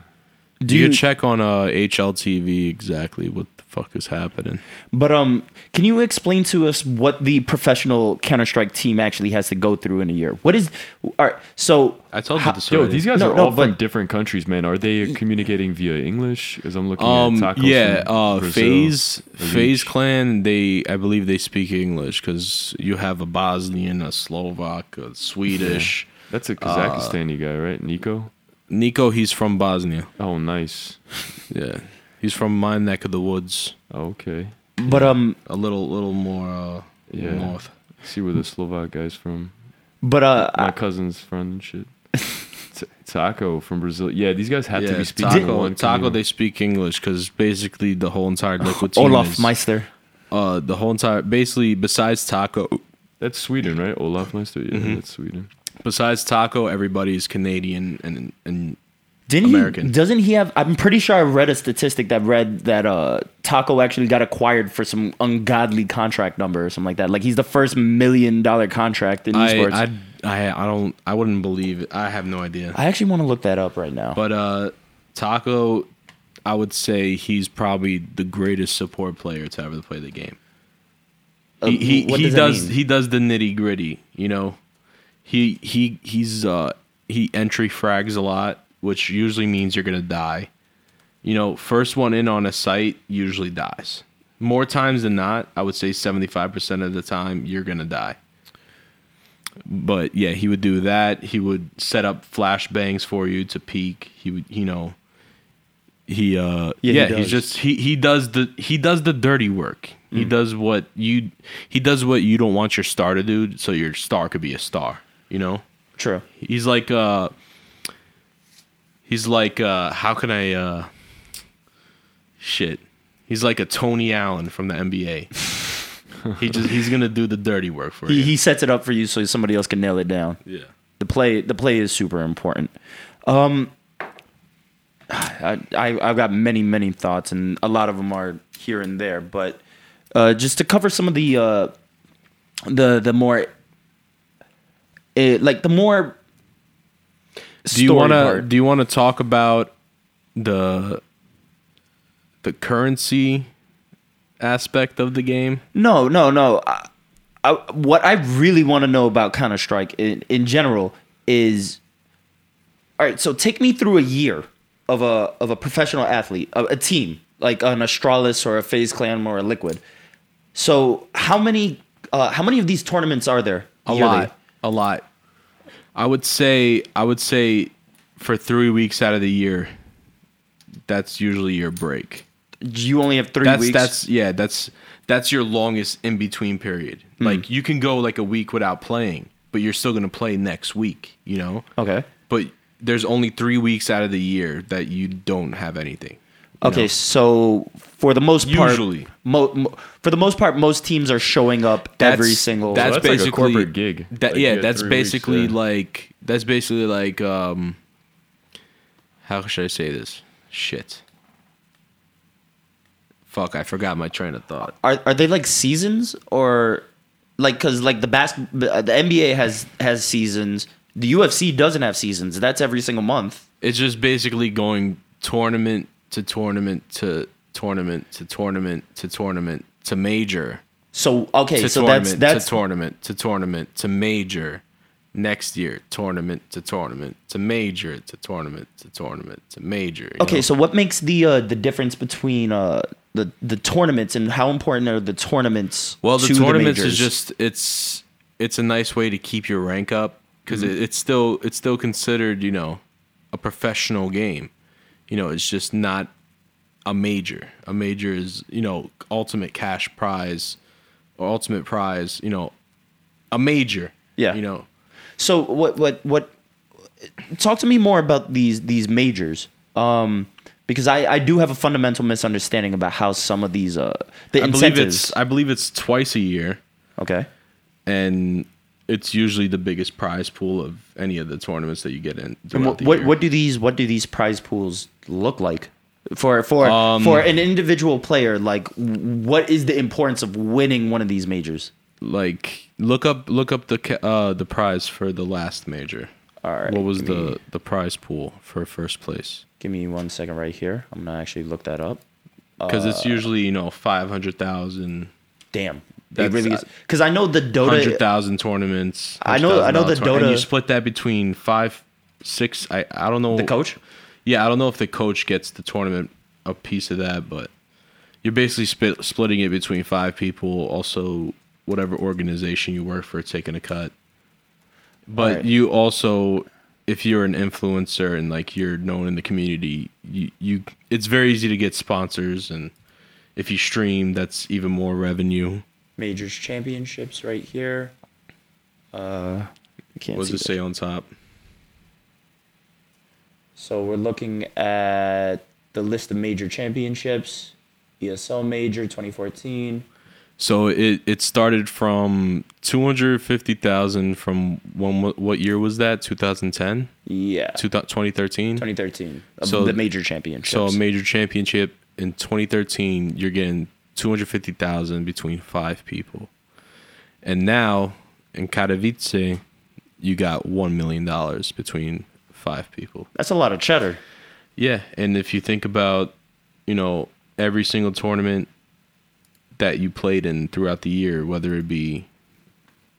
Do you you- check on uh, HLTV exactly what the fuck is happening. But um, can you explain to us what the professional Counter Strike team actually has to go through in a year? What is all right? So I told how- you this Yo, already. these guys No, are no, all from different countries, man. Are they communicating via English? As I'm looking Um, at tacos yeah, from uh, Brazil, Phase Elite. FaZe Clan. They, I believe, they speak English because you have a Bosnian, a Slovak, a Swedish. That's uh, a Kazakhstani guy, right? NiKo. NiKo, he's from Bosnia. Oh, nice. Yeah, he's from my neck of the woods. Okay. but um, A little, little more uh, Yeah. north. See where the Slovak guy's from. but uh, My I- cousin's friend and shit. T- Taco from Brazil. Yeah, these guys have to be speaking Taco. one Taco, commun- they speak English because basically the whole entire Liquid team Olaf is, Meister. uh, the whole entire basically besides Taco, That's Sweden, right? olofmeister. Yeah, Mm-hmm. that's Sweden. besides Taco, everybody's Canadian and and Didn't American. he? Doesn't he have? I'm pretty sure I read a statistic that read that uh, Taco actually got acquired for some ungodly contract number or something like that. Like he's the first million dollar contract in I, esports. I I I don't I wouldn't believe it. I have no idea. I actually want to look that up right now. But uh Taco I would say he's probably the greatest support player to ever play the game. Uh, He he, what he does does he does the nitty gritty, you know. He he he's uh he entry frags a lot, which usually means you're gonna die. You know, first one in on a site usually dies. More times than not, I would say seventy five percent of the time you're gonna die. But yeah, he would do that. He would set up flashbangs for you to peek. He would, you know, he uh Yeah, he yeah, does. he's just he he does the he does the dirty work. He Mm. does what you he does what you don't want your star to do, so your star could be a star. You know, True. he's like uh he's like uh how can I uh shit. He's like a Tony Allen from the NBA. he just he's gonna do the dirty work for He, you. he sets it up for you so somebody else can nail it down. yeah. The play the play is super important. Um, I, I I've got many many thoughts and a lot of them are here and there, but uh, just to cover some of the uh, the the more uh, like the more. Do you want to do you want to talk about the the currency aspect of the game? No, no, no. I, I, what I really want to know about Counter Strike in, in general is, all right. So take me through a year of a of a professional athlete, a, a team like an Astralis or a FaZe Clan or a Liquid. So how many uh, how many of these tournaments are there? A yearly? lot. A lot. I would say I would say for 3 weeks out of the year that's usually your break. You only have three That's weeks. that's yeah, that's that's your longest in between period. Hmm. Like you can go like a week without playing, but you're still going to play next week, you know? okay. But there's only 3 weeks out of the year that you don't have anything. You Okay, know? so for the most part, Usually. mo- mo- for the most part, most teams are showing up every single. That's, that's like a basically corporate gig. That, Like, yeah, you have that's three weeks, basically yeah. like that's basically like um how should I say this? Shit. Fuck, I forgot my train of thought. are are they like seasons or like because like the bas- the NBA has has seasons. The UFC doesn't have seasons. That's every single month. It's just basically going tournament to tournament to tournament to tournament to tournament to major So okay, to so that's that's to tournament to tournament to major next year tournament to tournament to major to tournament to tournament to major okay. know? So what makes the uh, the difference between uh, the the tournaments and how important are the tournaments? Well, the to tournaments is just it's it's a nice way to keep your rank up because Mm-hmm. it, it's still it's still considered you know a professional game. You know, it's just not a major. A major is you know ultimate cash prize or ultimate prize. You know, a major. Yeah. You know, So what what what? Talk to me more about these these majors, um, because I I do have a fundamental misunderstanding about how some of these uh the I believe incentives. it's I believe it's twice a year, okay. and it's usually the biggest prize pool of any of the tournaments that you get in. And what, what what do these what do these prize pools look like for for Um, for an individual player? Like, what is the importance of winning one of these majors? like look up look up the uh the prize for the last major. All right. What was the me- the prize pool for first place? Give me one second right here. I'm gonna actually look that up. Because it's Uh, usually you know five hundred thousand, Damn. That's- it really is. Because uh, I know the hundred Dota. thousand tournaments. I know- I know the $100,000 and you split that between five, six. I I don't know The coach. Yeah, I don't know if the coach gets the tournament a piece of that, but you're basically split, splitting it between five people. Also, whatever organization you work for taking a cut. But Alright. you also, if you're an influencer and like you're known in the community, you you it's very easy to get sponsors, and if you stream, that's even more revenue. Majors championships right here. Uh, can't What does it that. say on top? So we're looking at the list of major championships. ESL Major 2014. So it it started from two hundred fifty thousand from when what year was that? Two thousand ten. Yeah. 2013. 2013. Of So- the major championship. So a major championship in 2013, you're getting 250,000 between five people. And now in Katowice, you got $1 million between five people. That's a lot of cheddar. Yeah. And if you think about, you know, every single tournament that you played in throughout the year, whether it be,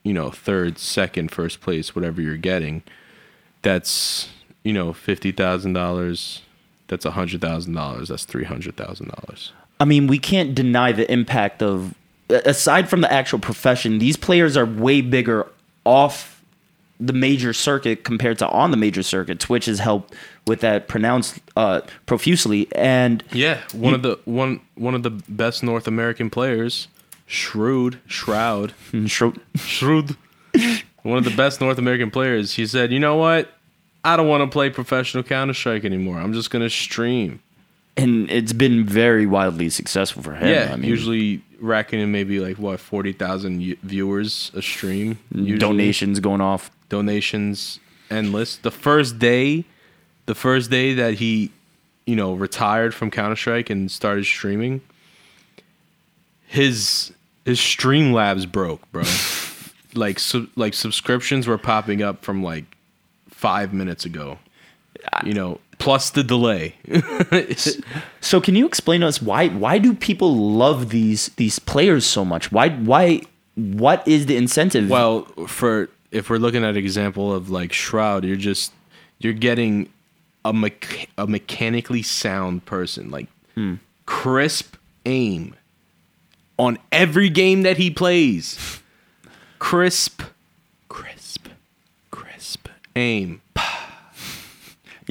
you know, third, second, first place, whatever you're getting, that's, you know, $50,000. That's $100,000. That's $300,000. I mean, we can't deny the impact of aside from the actual profession, these players are way bigger off the major circuit compared to on the major circuit. Twitch has helped with that pronounced uh, profusely, and Yeah, one of the one one of the best North American players, Shrewd, Shroud, Shro- Shrewd, one of the best North American players. He said, "You know what? I don't want to play professional Counter Strike anymore. I'm just gonna stream." And it's been very wildly successful for him. yeah, I mean, usually racking in maybe like what forty thousand viewers a stream. Usually. donations going off. donations endless. The first day, the first day that he, you know, retired from Counter Strike and started streaming, his his Streamlabs broke, bro. (laughs) like sub, like subscriptions were popping up from like five minutes ago. You know, plus the delay. (laughs) So can you explain to us why why do people love these these players so much? Why why what is the incentive? Well, for if we're looking at an example of like Shroud, you're just you're getting a mecha- a mechanically sound person, like hmm. crisp aim on every game that he plays. (laughs) Crisp, crisp, crisp aim.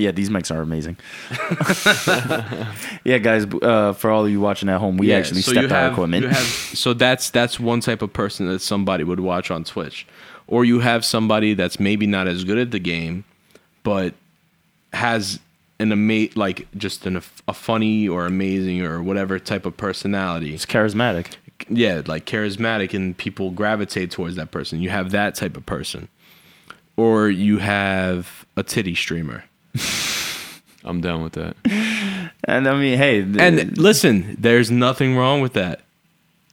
Yeah, these mics are amazing. (laughs) yeah, guys, uh, for all of you watching at home, we actually so stepped you our have, equipment. you have so that's that's one type of person that somebody would watch on Twitch, or you have somebody that's maybe not as good at the game, but has an ama- like just an, a funny or amazing or whatever type of personality. it's charismatic. Yeah, like charismatic, and people gravitate towards that person. You have that type of person, or you have a titty streamer. (laughs) I'm down with that. And I mean, hey, th- And listen, there's nothing wrong with that.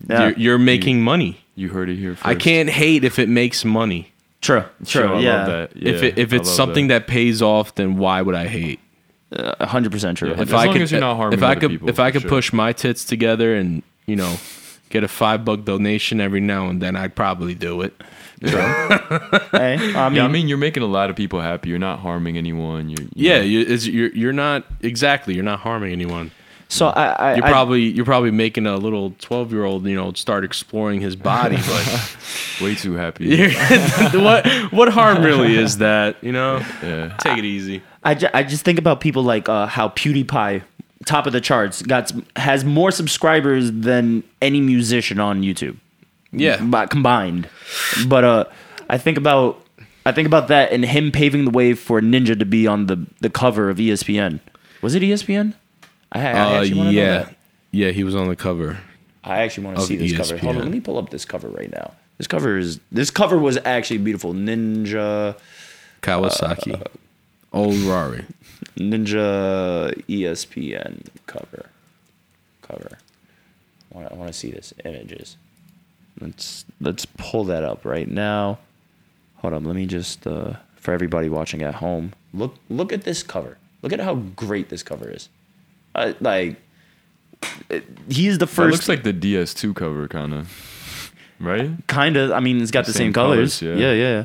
yeah, You're, you're making money. You heard it here first. I can't hate if it makes money. true, true, Sure, I yeah, love that. if Yeah, it, if I it's love something that. pays off, then why would I hate? Uh, a hundred percent true. Yeah. If As I long could, as you're not harming if I other could, people, if I for could sure. push my tits together and you know get a five buck donation every now and then, I'd probably do it. (laughs) hey, I mean, Yeah, I mean, you're making a lot of people happy. You're not harming anyone. You're, you Yeah, know, you, it's, you're you're not exactly. You're not harming anyone. so I, I, You're I- probably you're probably making a little twelve year old you know start exploring his body, but (laughs) way too happy. (laughs) what what harm really is that? You know, Yeah. take it easy. I, ju- I just think about people like uh, how PewDiePie, top of the charts, got has more subscribers than any musician on YouTube. Yeah, but combined. But uh, I think about I think about that and him paving the way for Ninja to be on the the cover of ESPN. Was it ESPN? I, I uh, actually want to know yeah, that. yeah. He was on the cover. I actually want to see this cover. Hold on, let me pull up this cover right now. This cover is this cover was actually beautiful. Ninja Kawasaki, old Rari. (laughs) Ninja ESPN cover cover. I want to see this images. Let's let's pull that up right now. Hold on, let me just uh, for everybody watching at home. Look look at this cover. Look at how great this cover is. Uh, like it- he is the That first looks like the DS2 cover, kind of. Right? kind of. I mean, it's got the, same, colors. colors, yeah, yeah. yeah.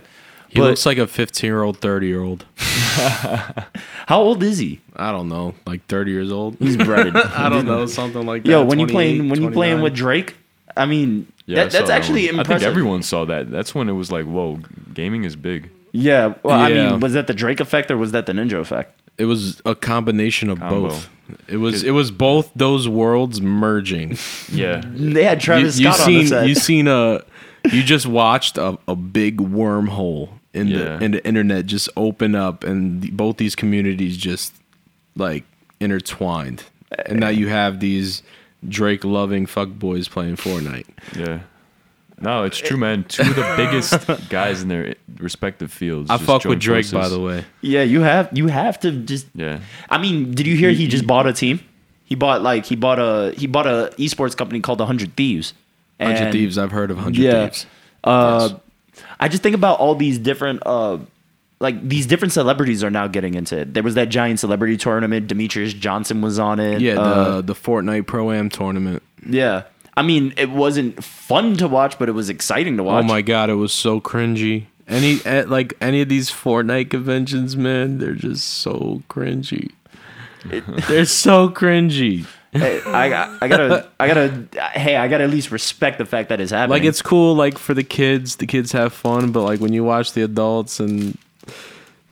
He But- looks like a 15 year old, 30 year old. (laughs) How old is he? I don't know, like 30 years old. He's (laughs) breaded. I don't know, something like that. Yo, when you playing when you playing with Drake, I mean, Yeah, that, that's actually one. impressive. I think everyone saw that. That's when it was like, whoa, gaming is big. Yeah. Well, I Yeah. mean, was that the Drake effect or was that the Ninja effect? It was a combination of Combo. both. It was it was both those worlds merging. (laughs) Yeah. They had Travis you, you Scott on the seen set. you seen a you just watched a, a big wormhole in Yeah. the in the internet just open up and the, both these communities just like intertwined and now you have these Drake loving fuckboys playing Fortnite. Yeah. No, it's true, man. Two of the (laughs) biggest guys in their respective fields. I fuck with Drake by the way. yeah, you have you have to just. Yeah. I mean, did you hear he just bought a team? He bought like he bought a he bought a esports company called the Hundred Thieves. Hundred Thieves, I've heard of Hundred Yeah. Thieves. Uh, I just think about all these different, uh, like these different celebrities are now getting into it. There was that giant celebrity tournament. Demetrious Johnson was on it. Yeah, Uh, the the Fortnite Pro Am tournament. yeah. I mean, it wasn't fun to watch, but it was exciting to watch. Oh my god, it was so cringy. Any eh, like any of these Fortnite conventions, man, they're just so cringy. (laughs) they're so cringy. Hey, I, I gotta, I gotta, hey, I gotta at least respect the fact that it's happening. Like it's cool, like for the kids, the kids have fun, but like when you watch the adults and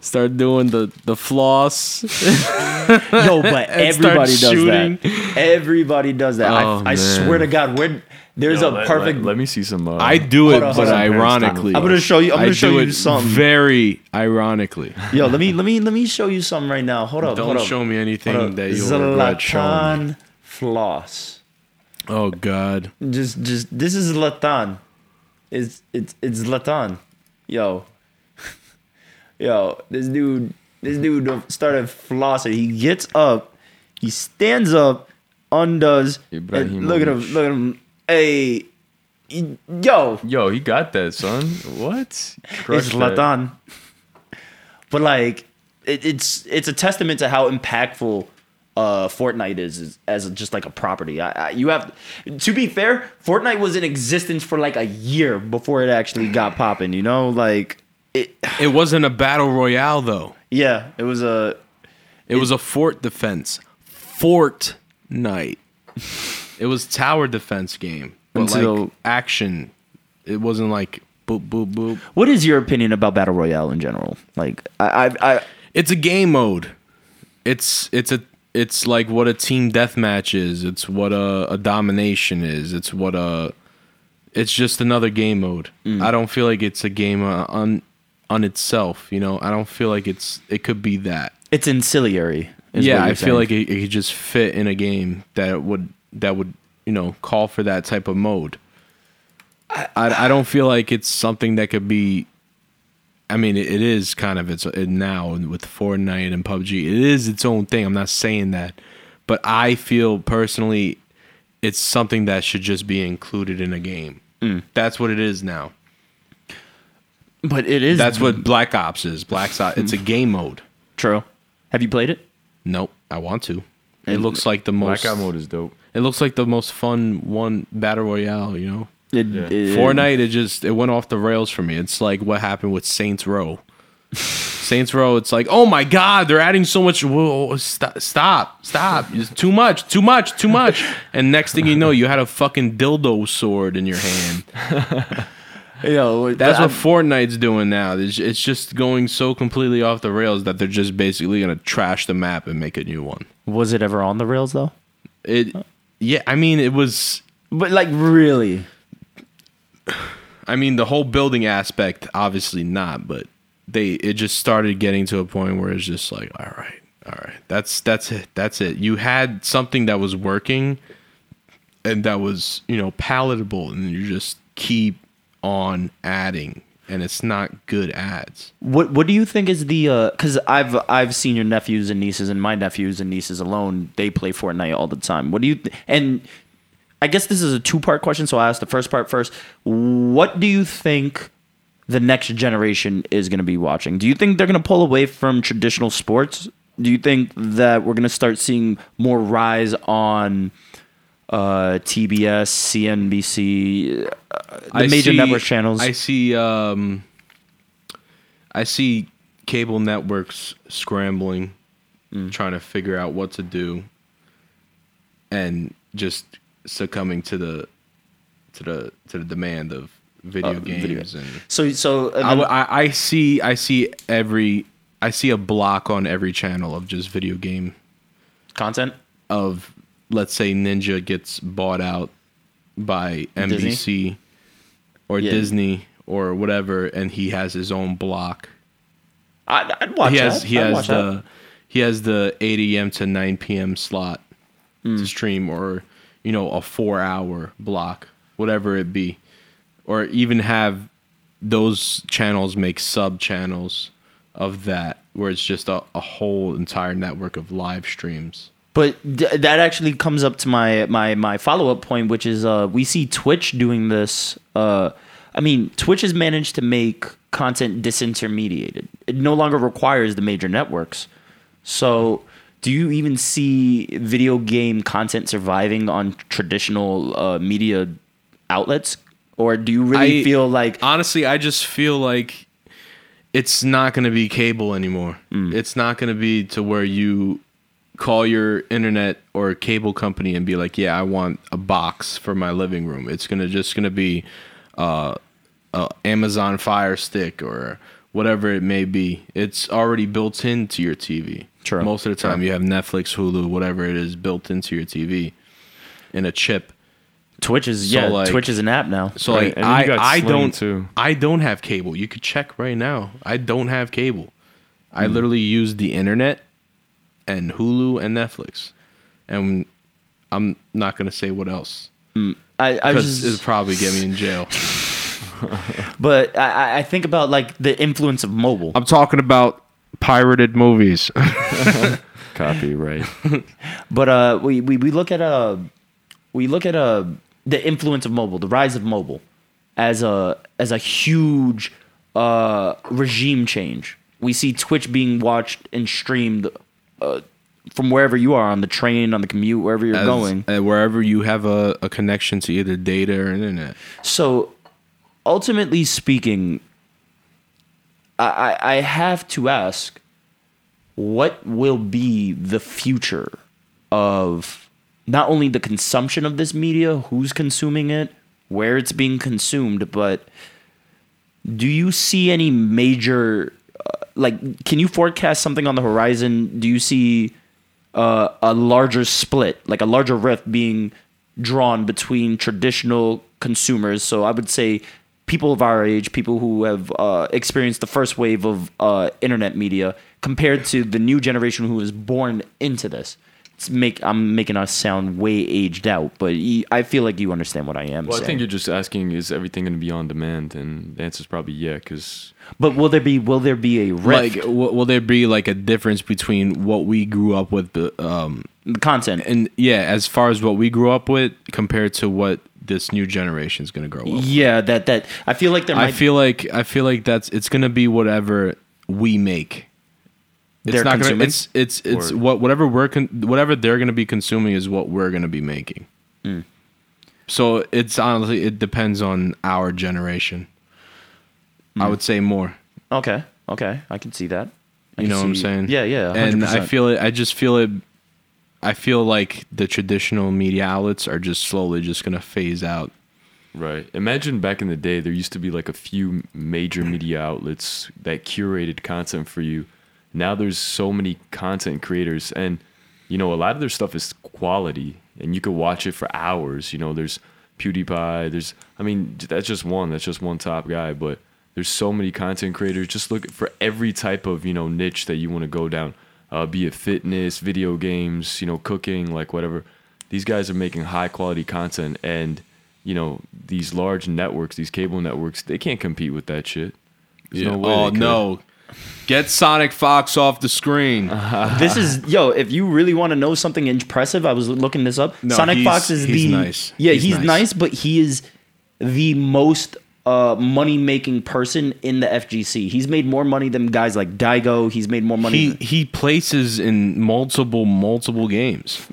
start doing the the floss, (laughs) yo, but everybody does shooting. that. Everybody does that. Oh, I, I swear to God, we're there's Yo, a let- perfect. Let, let me see some. Uh, I do it, on, but on. ironically, I'm gonna show you. I'm gonna I show do you it something. very ironically. Yo, let me (laughs) let me let me show you something right now. Hold up. Don't hold up. show me anything that you'll regret showing me. Zlatan floss. Oh God, Just just this is Zlatan. It's it's it's Zlatan. Yo. Yo, this dude this dude started flossing. He gets up, he stands up, undoes. And look at him, look at him. Hey he- yo, Yo, he got that, son. What? it's Crushed that. Zlatan. But like, it, it's it's a testament to how impactful uh, Fortnite is, is as just like a property. I, I, you have to be fair. Fortnite was in existence for like a year before it actually got popping. You know, like it. it wasn't a battle royale though. Yeah, it was a. It was a fort defense. Fortnite. it was tower defense game. But Until- like action. It wasn't like boop boop boop. What is your opinion about battle royale in general? Like, I, I, I It's a game mode. It's it's a it's like what a team deathmatch is. It's what a, a domination is. It's what a it's just another game mode. I don't feel like it's a game uh, on on itself, you know. I don't feel like it's it could be that. it's ancillary. yeah, I you're feel saying. like it, it could just fit in a game that would that would you know call for that type of mode. I I, don't feel like it's something that could be. I mean, it, it is kind of it's it now with Fortnite and PUBG. It is its own thing. I'm not saying that, but I feel personally, it's something that should just be included in a game. Mm. That's what it is now. But it is. That's what Black Ops is. Black Ops. It's a hmm. game mode. true. Have you played it? Nope, I want to. It looks like the most. Blackout mode is dope. It looks like the most fun one battle royale. You know, It, Yeah. it- Fortnite. It just it went off the rails for me. It's like what happened with Saints Row. (laughs) Saints Row. It's like, oh my god, they're adding so much. Whoa, stop, stop, stop! It's too much, too much, too much. (laughs) And next thing you know, you had a fucking dildo sword in your hand. (laughs) You know, That's but what Fortnite's doing now. It's, it's just going so completely off the rails that they're just basically gonna trash the map and make a new one. Was it ever on the rails though? It, yeah, I mean, it was. But like, really? I mean, the whole building aspect, obviously not, but they it just started getting to a point where it's just like, all right, all right, that's that's it, that's it. You had something that was working, and that was you know palatable, and you just keep on adding, and it's not good ads. What What do you think is the? Uh, because I've I've seen your nephews and nieces, and my nephews and nieces alone, they play Fortnite all the time. What do you? Th- and I guess this is a two part question, so I will ask the first part first. What do you think the next generation is going to be watching. Do you think they're going to pull away from traditional sports? Do you think that we're going to start seeing more rise on uh, TBS, CNBC, uh, the I major see- network channels? I see. Um, I see cable networks scrambling, Mm. trying to figure out what to do, and just succumbing to the to the to the demand of video Uh, video. games and. so, so I, I- I see I see every I see a block on every channel of just video game content. of let's say Ninja gets bought out by NBC or Yeah. Disney or whatever, and he has his own block. I'd, I'd watch he has that. he I'd has the that. he has the 8 a.m. to 9 p.m. slot Mm. to stream, or you know a four hour block, whatever it be, or even have those channels make sub channels of that where it's just a, a whole entire network of live streams. But d- that actually comes up to my my my follow up point, which is uh, we see Twitch doing this. Uh, I mean, Twitch has managed to make content disintermediated. It no longer requires the major networks. So, do you even see video game content surviving on traditional uh, media outlets, or do you really I- feel like honestly, I just feel like it's not going to be cable anymore. Mm. It's not going to be to where you call your internet or cable company and be like, "Yeah, I want a box for my living room." It's to just going to be uh, uh, Amazon Fire Stick or whatever it may be. It's already built into your TV. True. Most of the time, you have Netflix, Hulu, whatever it is, built into your TV in a chip. Twitch is So, yeah like- Twitch is an app now? So Right, like and I, I don't too. I don't have cable. You could check right now. I don't have cable. I Hmm. literally use the internet and Hulu and Netflix. And I'm not gonna say what else I, I was because it'll probably get me in jail. (laughs) But I, I- I think about like the influence of mobile. I'm talking about pirated movies. (laughs) Copyright. (laughs) But uh, we, we, we look at uh, we look at uh, the influence of mobile, the rise of mobile, as a as a huge uh, regime change. We see Twitch being watched and streamed uh, from wherever you are on the train, on the commute, wherever you're As- going. uh, wherever you have a, a connection to either data or internet. So, ultimately speaking, I, I I have to ask, what will be the future of not only the consumption of this media, who's consuming it, where it's being consumed, but do you see any major, like, can you forecast something on the horizon? Do you see uh, a larger split, like a larger rift being drawn between traditional consumers. So I would say people of our age, people who have uh, experienced the first wave of uh, internet media, compared to the new generation who was born into this. It's make I'm making us sound way aged out, but I feel like you understand what I am Well, I saying. think you're just asking, is everything going to be on demand? And the answer is probably yeah, because but will there be will there be a rift? Like, w- will there be like a difference between what we grew up with, but, um, the content. and yeah, as far as what we grew up with compared to what this new generation is going to grow up. with? yeah, that that I feel like there might I feel like I feel like that's it's going to be whatever we make. It's They're not going consuming? to. It's it's it's Or- what whatever we're con- whatever they're going to be consuming is what we're going to be making. Hmm. So it's honestly it depends on our generation. I Hmm. would say more. okay, okay, I can see that. I You can know what I'm saying? Yeah, yeah. And I feel it. I just feel it. I feel like the traditional media outlets are just slowly just going to phase out. Right. Imagine back in the day, there used to be like a few major media outlets that curated content for you. Now there's so many content creators, and you know a lot of their stuff is quality, and you could watch it for hours. You know, there's PewDiePie. There's, I mean, that's just one. That's just one top guy, but there's so many content creators. Just look for every type of you know niche that you want to go down, uh, be it fitness, video games, you know, cooking, like whatever. These guys are making high quality content, and you know these large networks, these cable networks, they can't compete with that shit. There's no way oh no! Get Sonic Fox off the screen. this is yo. If you really want to know something impressive, I was looking this up. No, Sonic he's- Fox is he's the nice. yeah, He's he's, nice. nice. but he is the most uh, money making person in the FGC. He's made more money than guys like Daigo. He's made more money. He he places in multiple multiple games.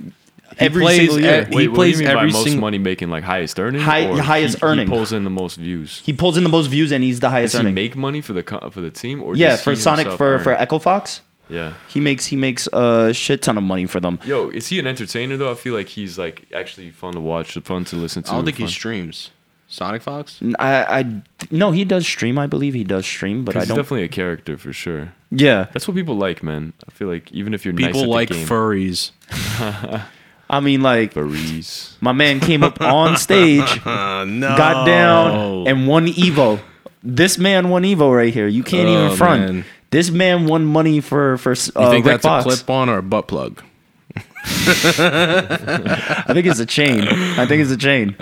He Every plays single year. Wait, he what plays do you mean every by most single. money making, like highest earning? High- or highest he, earning. He pulls in the most views. he pulls in the most views and he's the highest Does he earning. make money for the for the team, or yeah, for Sonic himself for earn? for Echo Fox, yeah. he makes he makes a shit ton of money for them. Yo, is he an entertainer though? I feel like he's like actually fun to watch, fun to listen to. I don't think he streams. Sonic Fox. I I no, he does stream. I believe he does stream, but I He's don't. definitely a character for sure. yeah, That's what people like, man. I feel like even if you're nice People at like the game, furries. (laughs) I mean like furries. my man came up on (laughs) stage, no. got down, and won Evo. This man won Evo right here. You can't Oh, even front. man. This man won money for for uh, You think Rick that's Fox. a clip on or a butt plug? (laughs) I think it's a chain. I think it's a chain.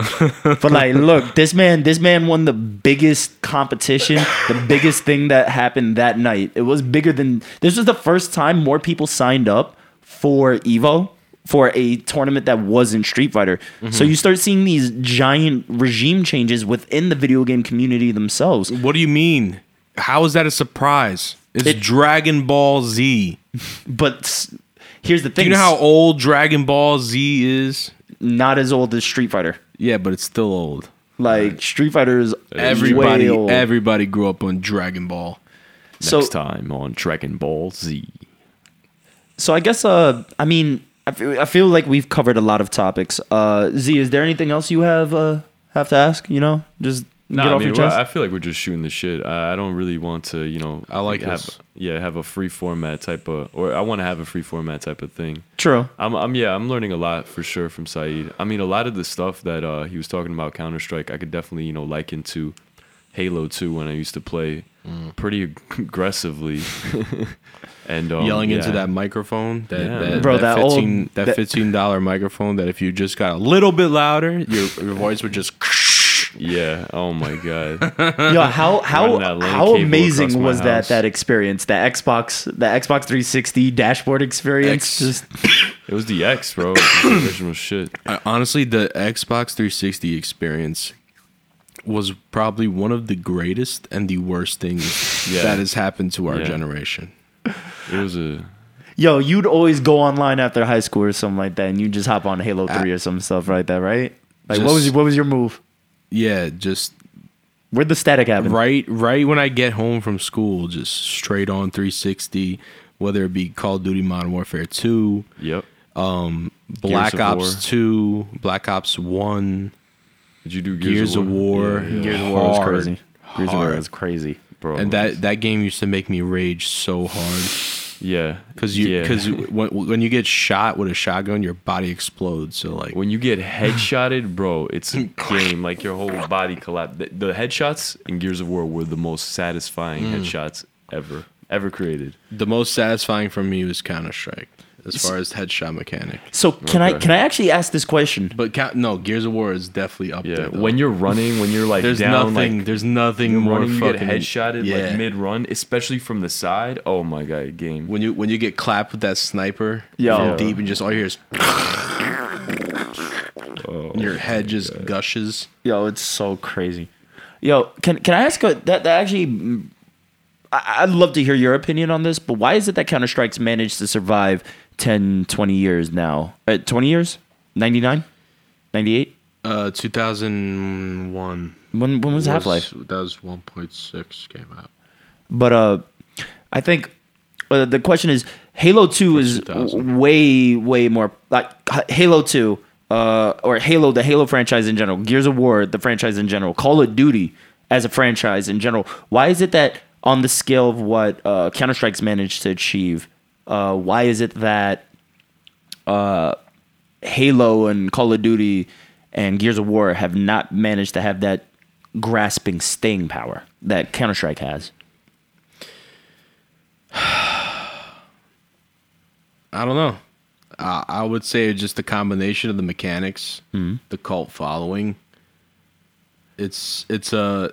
But like, look, this man, this man won the biggest competition, the biggest thing that happened that night. It was bigger than. This was the first time more people signed up for Evo for a tournament that wasn't Street Fighter. So you start seeing these giant regime changes within the video game community themselves. What do you mean? How is that a surprise? It's It- Dragon Ball Z. (laughs) But here's the Do thing: you know how old Dragon Ball Z is? not as old as Street Fighter. Yeah, but it's still old. Like Street Fighter is Everybody, way old. everybody grew up on Dragon Ball. so Next time on Dragon Ball Z. So I guess uh I mean I feel, I feel like we've covered a lot of topics. Uh Z, is there anything else you have uh have to ask, you know? Just Nah, get I off mean, your chest. I feel like we're just shooting the shit. I, I don't really want to, you know. I like have, this. Yeah, have a free format type of, or I want to have a free format type of thing. True. I'm, I'm, yeah, I'm learning a lot for sure from Saeed. I mean, a lot of the stuff that uh, he was talking about Counter Strike, I could definitely, you know, liken to Halo 2 when I used to play Mm. pretty (laughs) aggressively, (laughs) and um, Yelling into that microphone, that, Yeah. that, Bro, that, that old- 15, that that- fifteen dollar microphone. That if you just got a little bit louder, your, your voice would just. (laughs) Yeah. Oh my god. (laughs) Yo, how how Running that lane how amazing was that house. that experience? The Xbox the Xbox 360 dashboard experience X. just (laughs) It was the X, bro. The original shit. I- honestly, the Xbox 360 experience was probably one of the greatest and the worst things Yeah. that has happened to our Yeah. generation. It was a Yo, you'd always go online after high school or something like that and you just hop on Halo 3 or some stuff like that, right? Like what was Just- what was your move? Yeah, just Where'd the static happen? right right when I get home from school, just straight on 360, whether it be Call of Duty Modern Warfare 2, yep. Um, Black of Ops War. 2, Black Ops 1, Did you do Gears, Gears, of War. Yeah, yeah. Gears of War was Hard. crazy. Gears of War Hard. was crazy. Bro? And that that game used to make me rage so hard yeah, cuz you yeah. cuz (laughs) when when you get shot with a shotgun, your body explodes. So like when you get headshotted, (laughs) bro, it's a game. Like your whole body collapse. The, the headshots in Gears of War were the most satisfying Mm. headshots ever, ever created. the most satisfying for me was Counter Strike as far as headshot mechanic. So can I Okay. can I actually ask this question? But count, no, Gears of War is definitely up Yeah, there. though. when you're running, when you're like there's down, nothing, like there's nothing you're more running, you fucking get headshotted yeah. like mid run, especially from the side. Oh my god, game. when you when you get clapped with that sniper Yo. from deep and just all you hear is (laughs) Oh, and your head just gushes. Yo, it's so crazy. Yo, can can I ask a, that that actually? mm, I, I'd love to hear your opinion on this, but why is it that Counter Strike's managed to survive 10, 20 years now? Uh, 20 years? 99? 98? Uh, 2001. When when was Half Life? That was 1.6 came out. But uh, I think uh, the question is Halo Two is way way more like Halo Two, uh, or Halo the Halo franchise in general, Gears of War the franchise in general, Call of Duty as a franchise in general. Why is it that on the scale of what uh, Counter Strike's managed to achieve, uh, why is it that uh, Halo and Call of Duty and Gears of War have not managed to have that grasping staying power that Counter Strike has? (sighs) I don't know. Uh, I would say just the combination of the mechanics, Mm-hmm. the cult following. It's it's a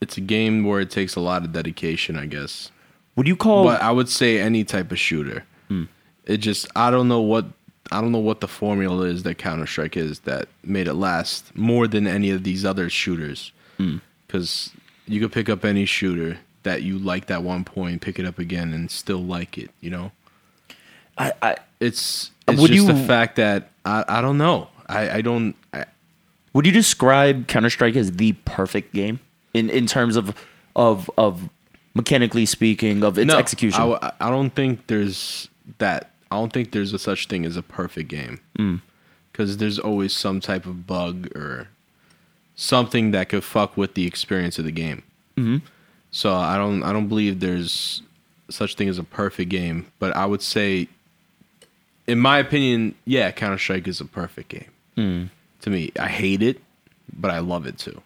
it's a game where it takes a lot of dedication, I guess. Would you call But I would say any type of shooter. Hmm. It just I don't know what I don't know what the formula is that Counter Strike is that made it last more than any of these other shooters. Hmm. because you could pick up any shooter that you like at one point, pick it up again, and still like it. You know, I, I it's it's Would just the fact that I I don't know. I I don't. I, would you describe Counter Strike as the perfect game in in terms of of of mechanically speaking of its no, execution? I, w- I don't think there's that. I don't think there's a such thing as a perfect game. Mm. Because there's always some type of bug or something that could fuck with the experience of the game. Mhm. So I don't. I don't believe there's such thing as a perfect game. But I would say, in my opinion, yeah, Counter Strike is a perfect game. Mm. To me, I hate it, but I love it too.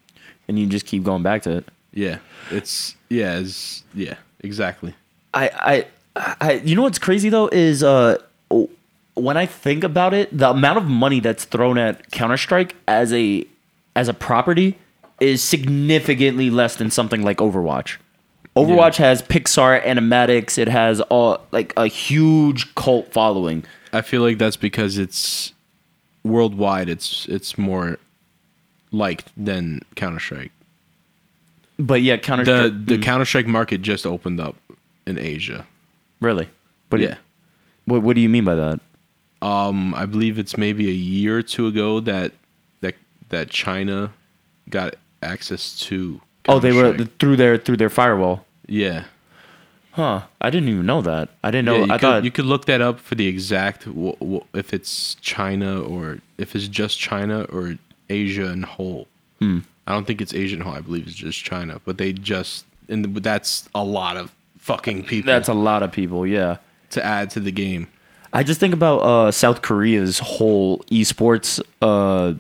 and you just keep going back to it. Yeah, it's yeah, it's yeah, exactly. I, I, I, you know what's crazy though is uh, when I think about it, the amount of money that's thrown at Counter Strike as a as a property is significantly less than something like Overwatch. Overwatch has Pixar animatics. It has all like a huge cult following. I feel like that's because it's worldwide. It's it's more liked than Counter Strike. But yeah, Counter The the Counter Strike market just opened up in Asia. really. But yeah, what, what do you mean by that? um, I believe it's maybe a year or two ago that that that China got access to. Oh, they were Counter-Strike. through their through their firewall. yeah. Huh? I didn't even know that. I didn't know. yeah, you I could, thought you could look that up for the exact w- w- if it's China or if it's just China or Asia in whole. I don't think it's Asian whole. I believe it's just China, but they just and that's a lot of fucking people that's a lot of people. Yeah. to add to the game. I just think about uh, South Korea's whole esports uh,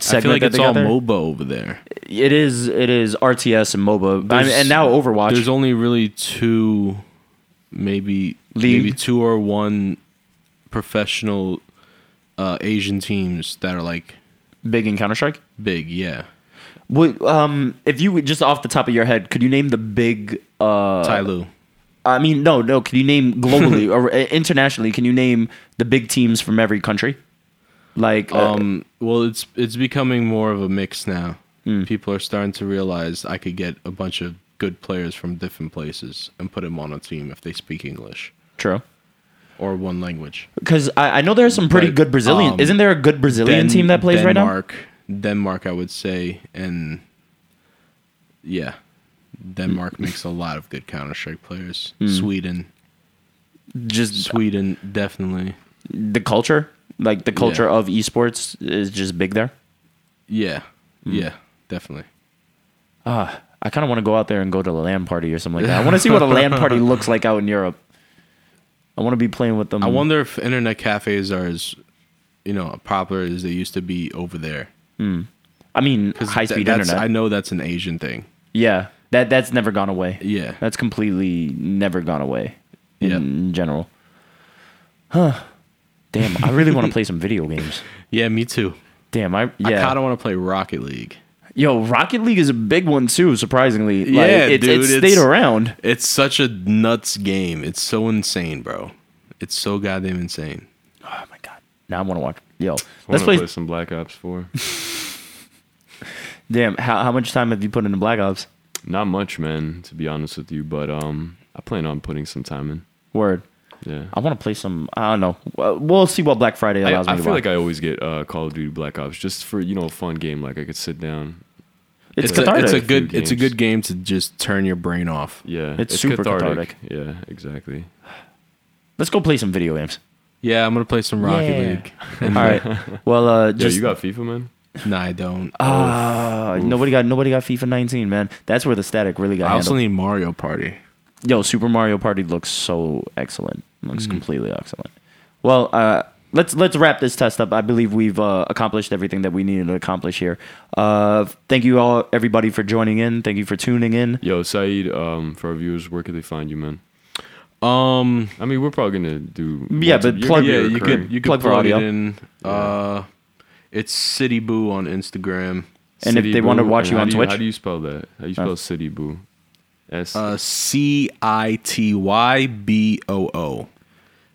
segment. I feel like it's all there. MOBA over there. It is. It is RTS and MOBA, I mean, and now Overwatch. There's only really two, maybe League? maybe two or one professional uh, Asian teams that are like big in Counter Strike. big. Yeah, What, um, if you would- just off the top of your head, could you name the big? Uh, TyLoo. I mean, no, no. Can you name globally (laughs) or uh, internationally? Can you name the big teams from every country? Like, uh, Um, well, it's it's becoming more of a mix now. Hmm. People are starting to realize I could get a bunch of good players from different places and put them on a team if they speak English true. or one language. Because I, I know there's some pretty But, good Brazilian. um, Isn't there a good Brazilian Den- team that plays right now? Denmark, Denmark, I would say, and yeah, Denmark makes a lot of good Counter Strike players. Hmm. Sweden, Just Sweden, definitely. the culture, like the culture Yeah. of esports, is just big there. Yeah, Hmm. yeah, definitely. Ah, I kind of want to go out there and go to a LAN party or something like that. I want to see what a LAN (laughs) party looks like out in Europe. I want to be playing with them. I wonder if internet cafes are as, you know, popular as they used to be over there. I mean, high speed internet. I know that's an Asian thing. yeah, that that's never gone away. Yeah. That's completely never gone away in Yeah. general. Huh. Damn, I really want to play some video (laughs) games. Yeah, me too. Damn, I yeah. I kind of want to play Rocket League. Yo, Rocket League is a big one too. Surprisingly, like, Yeah, it, dude, it stayed it's- around. It's such a nuts game. It's so insane, bro. It's so goddamn insane. Oh my god! Now I want to watch. Yo, I let's play. play some Black Ops 4. (laughs) Damn, how how much time have you put into Black Ops? Not much, man, to be honest with you, but um, I plan on putting some time in. Word. Yeah. I want to play some. I don't know. Well, We'll see what Black Friday I, allows me to. I to feel watch. like I always get uh, Call of Duty Black Ops just for you know a fun game. Like I could sit down. it's, it's a, it's a Few good it's a good game to just turn your brain off. Yeah, It's super cathartic. Yeah, exactly. Let's go play some video games. Yeah, I'm gonna play some Rocket Yeah. League. (laughs) All right. Well, uh, Yo, just you got FIFA, man. No, I don't. Ah, nobody got nobody got FIFA 19, man. That's where the static really got I also handled. need Mario Party. Yo, Super Mario Party looks so excellent. Mm-hmm. Looks completely excellent. Well, uh, let's let's wrap this test up. I believe we've uh, accomplished everything that we needed to accomplish here. Uh, thank you all, everybody, for joining in. Thank you for tuning in. Yo, Saeed, um, for our viewers, where could they find you, man? Um, I mean, we're probably gonna do. Yeah, but you're plug- yeah, you could you could Plug plug, it in. Uh, it's City Boo on Instagram. And if City they wanna watch you on do Twitch? how do you spell that? How do you spell City Boo? S. Uh, C I T Y B O O.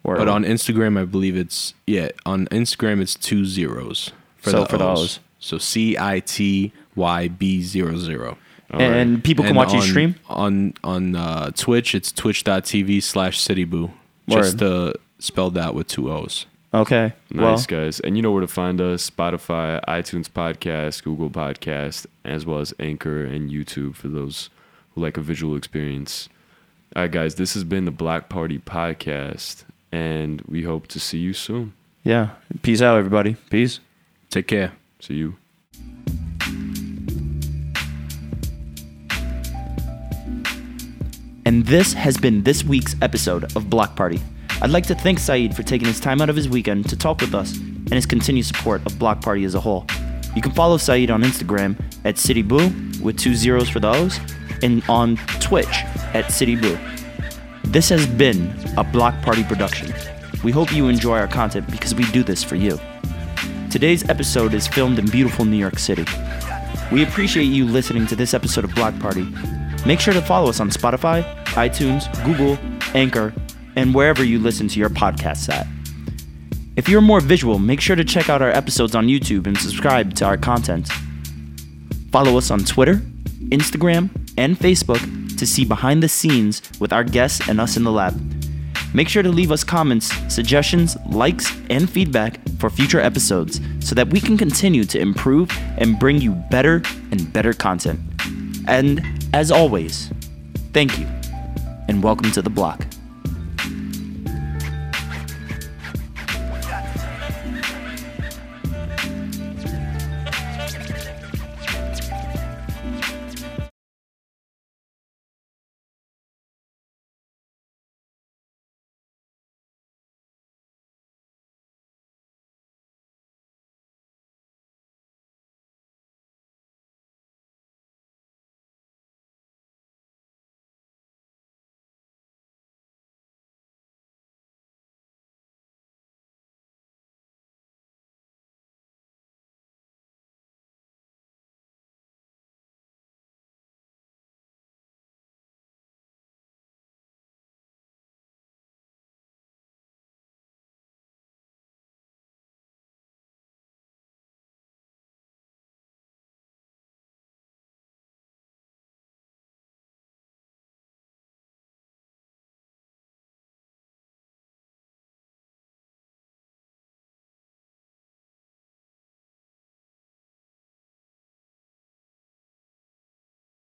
But on Instagram, I believe it's yeah. On Instagram, it's two zeros for So the for O's. O's. So C I T Y B zero zero. All right. and people can And watch you stream. on on uh, Twitch. It's twitch.tv slash cityboo. Just uh, spelled that with two O's. Okay. Nice well, guys, and you know where to find us: Spotify, iTunes Podcast, Google Podcast, as well as Anchor and YouTube for those who like a visual experience. All right, guys, this has been the Block Party Podcast, and we hope to see you soon. yeah. Peace out, everybody. Peace. Take care. See you. And this has been this week's episode of Block Party. I'd like to thank Saeed for taking his time out of his weekend to talk with us and his continued support of Block Party as a whole. You can follow Saeed on Instagram at CityBoo with two zeros for those and on Twitch at CityBoo. This has been a Block Party production. We hope you enjoy our content because we do this for you. Today's episode is filmed in beautiful New York City. We appreciate you listening to this episode of Block Party. Make sure to follow us on Spotify, iTunes, Google, Anchor, and wherever you listen to your podcasts at. If you're more visual, make sure to check out our episodes on YouTube and subscribe to our content. Follow us on Twitter, Instagram, and Facebook to see behind the scenes with our guests and us in the lab. Make sure to leave us comments, suggestions, likes, and feedback for future episodes so that we can continue to improve and bring you better and better content. And as always, thank you and welcome to the block.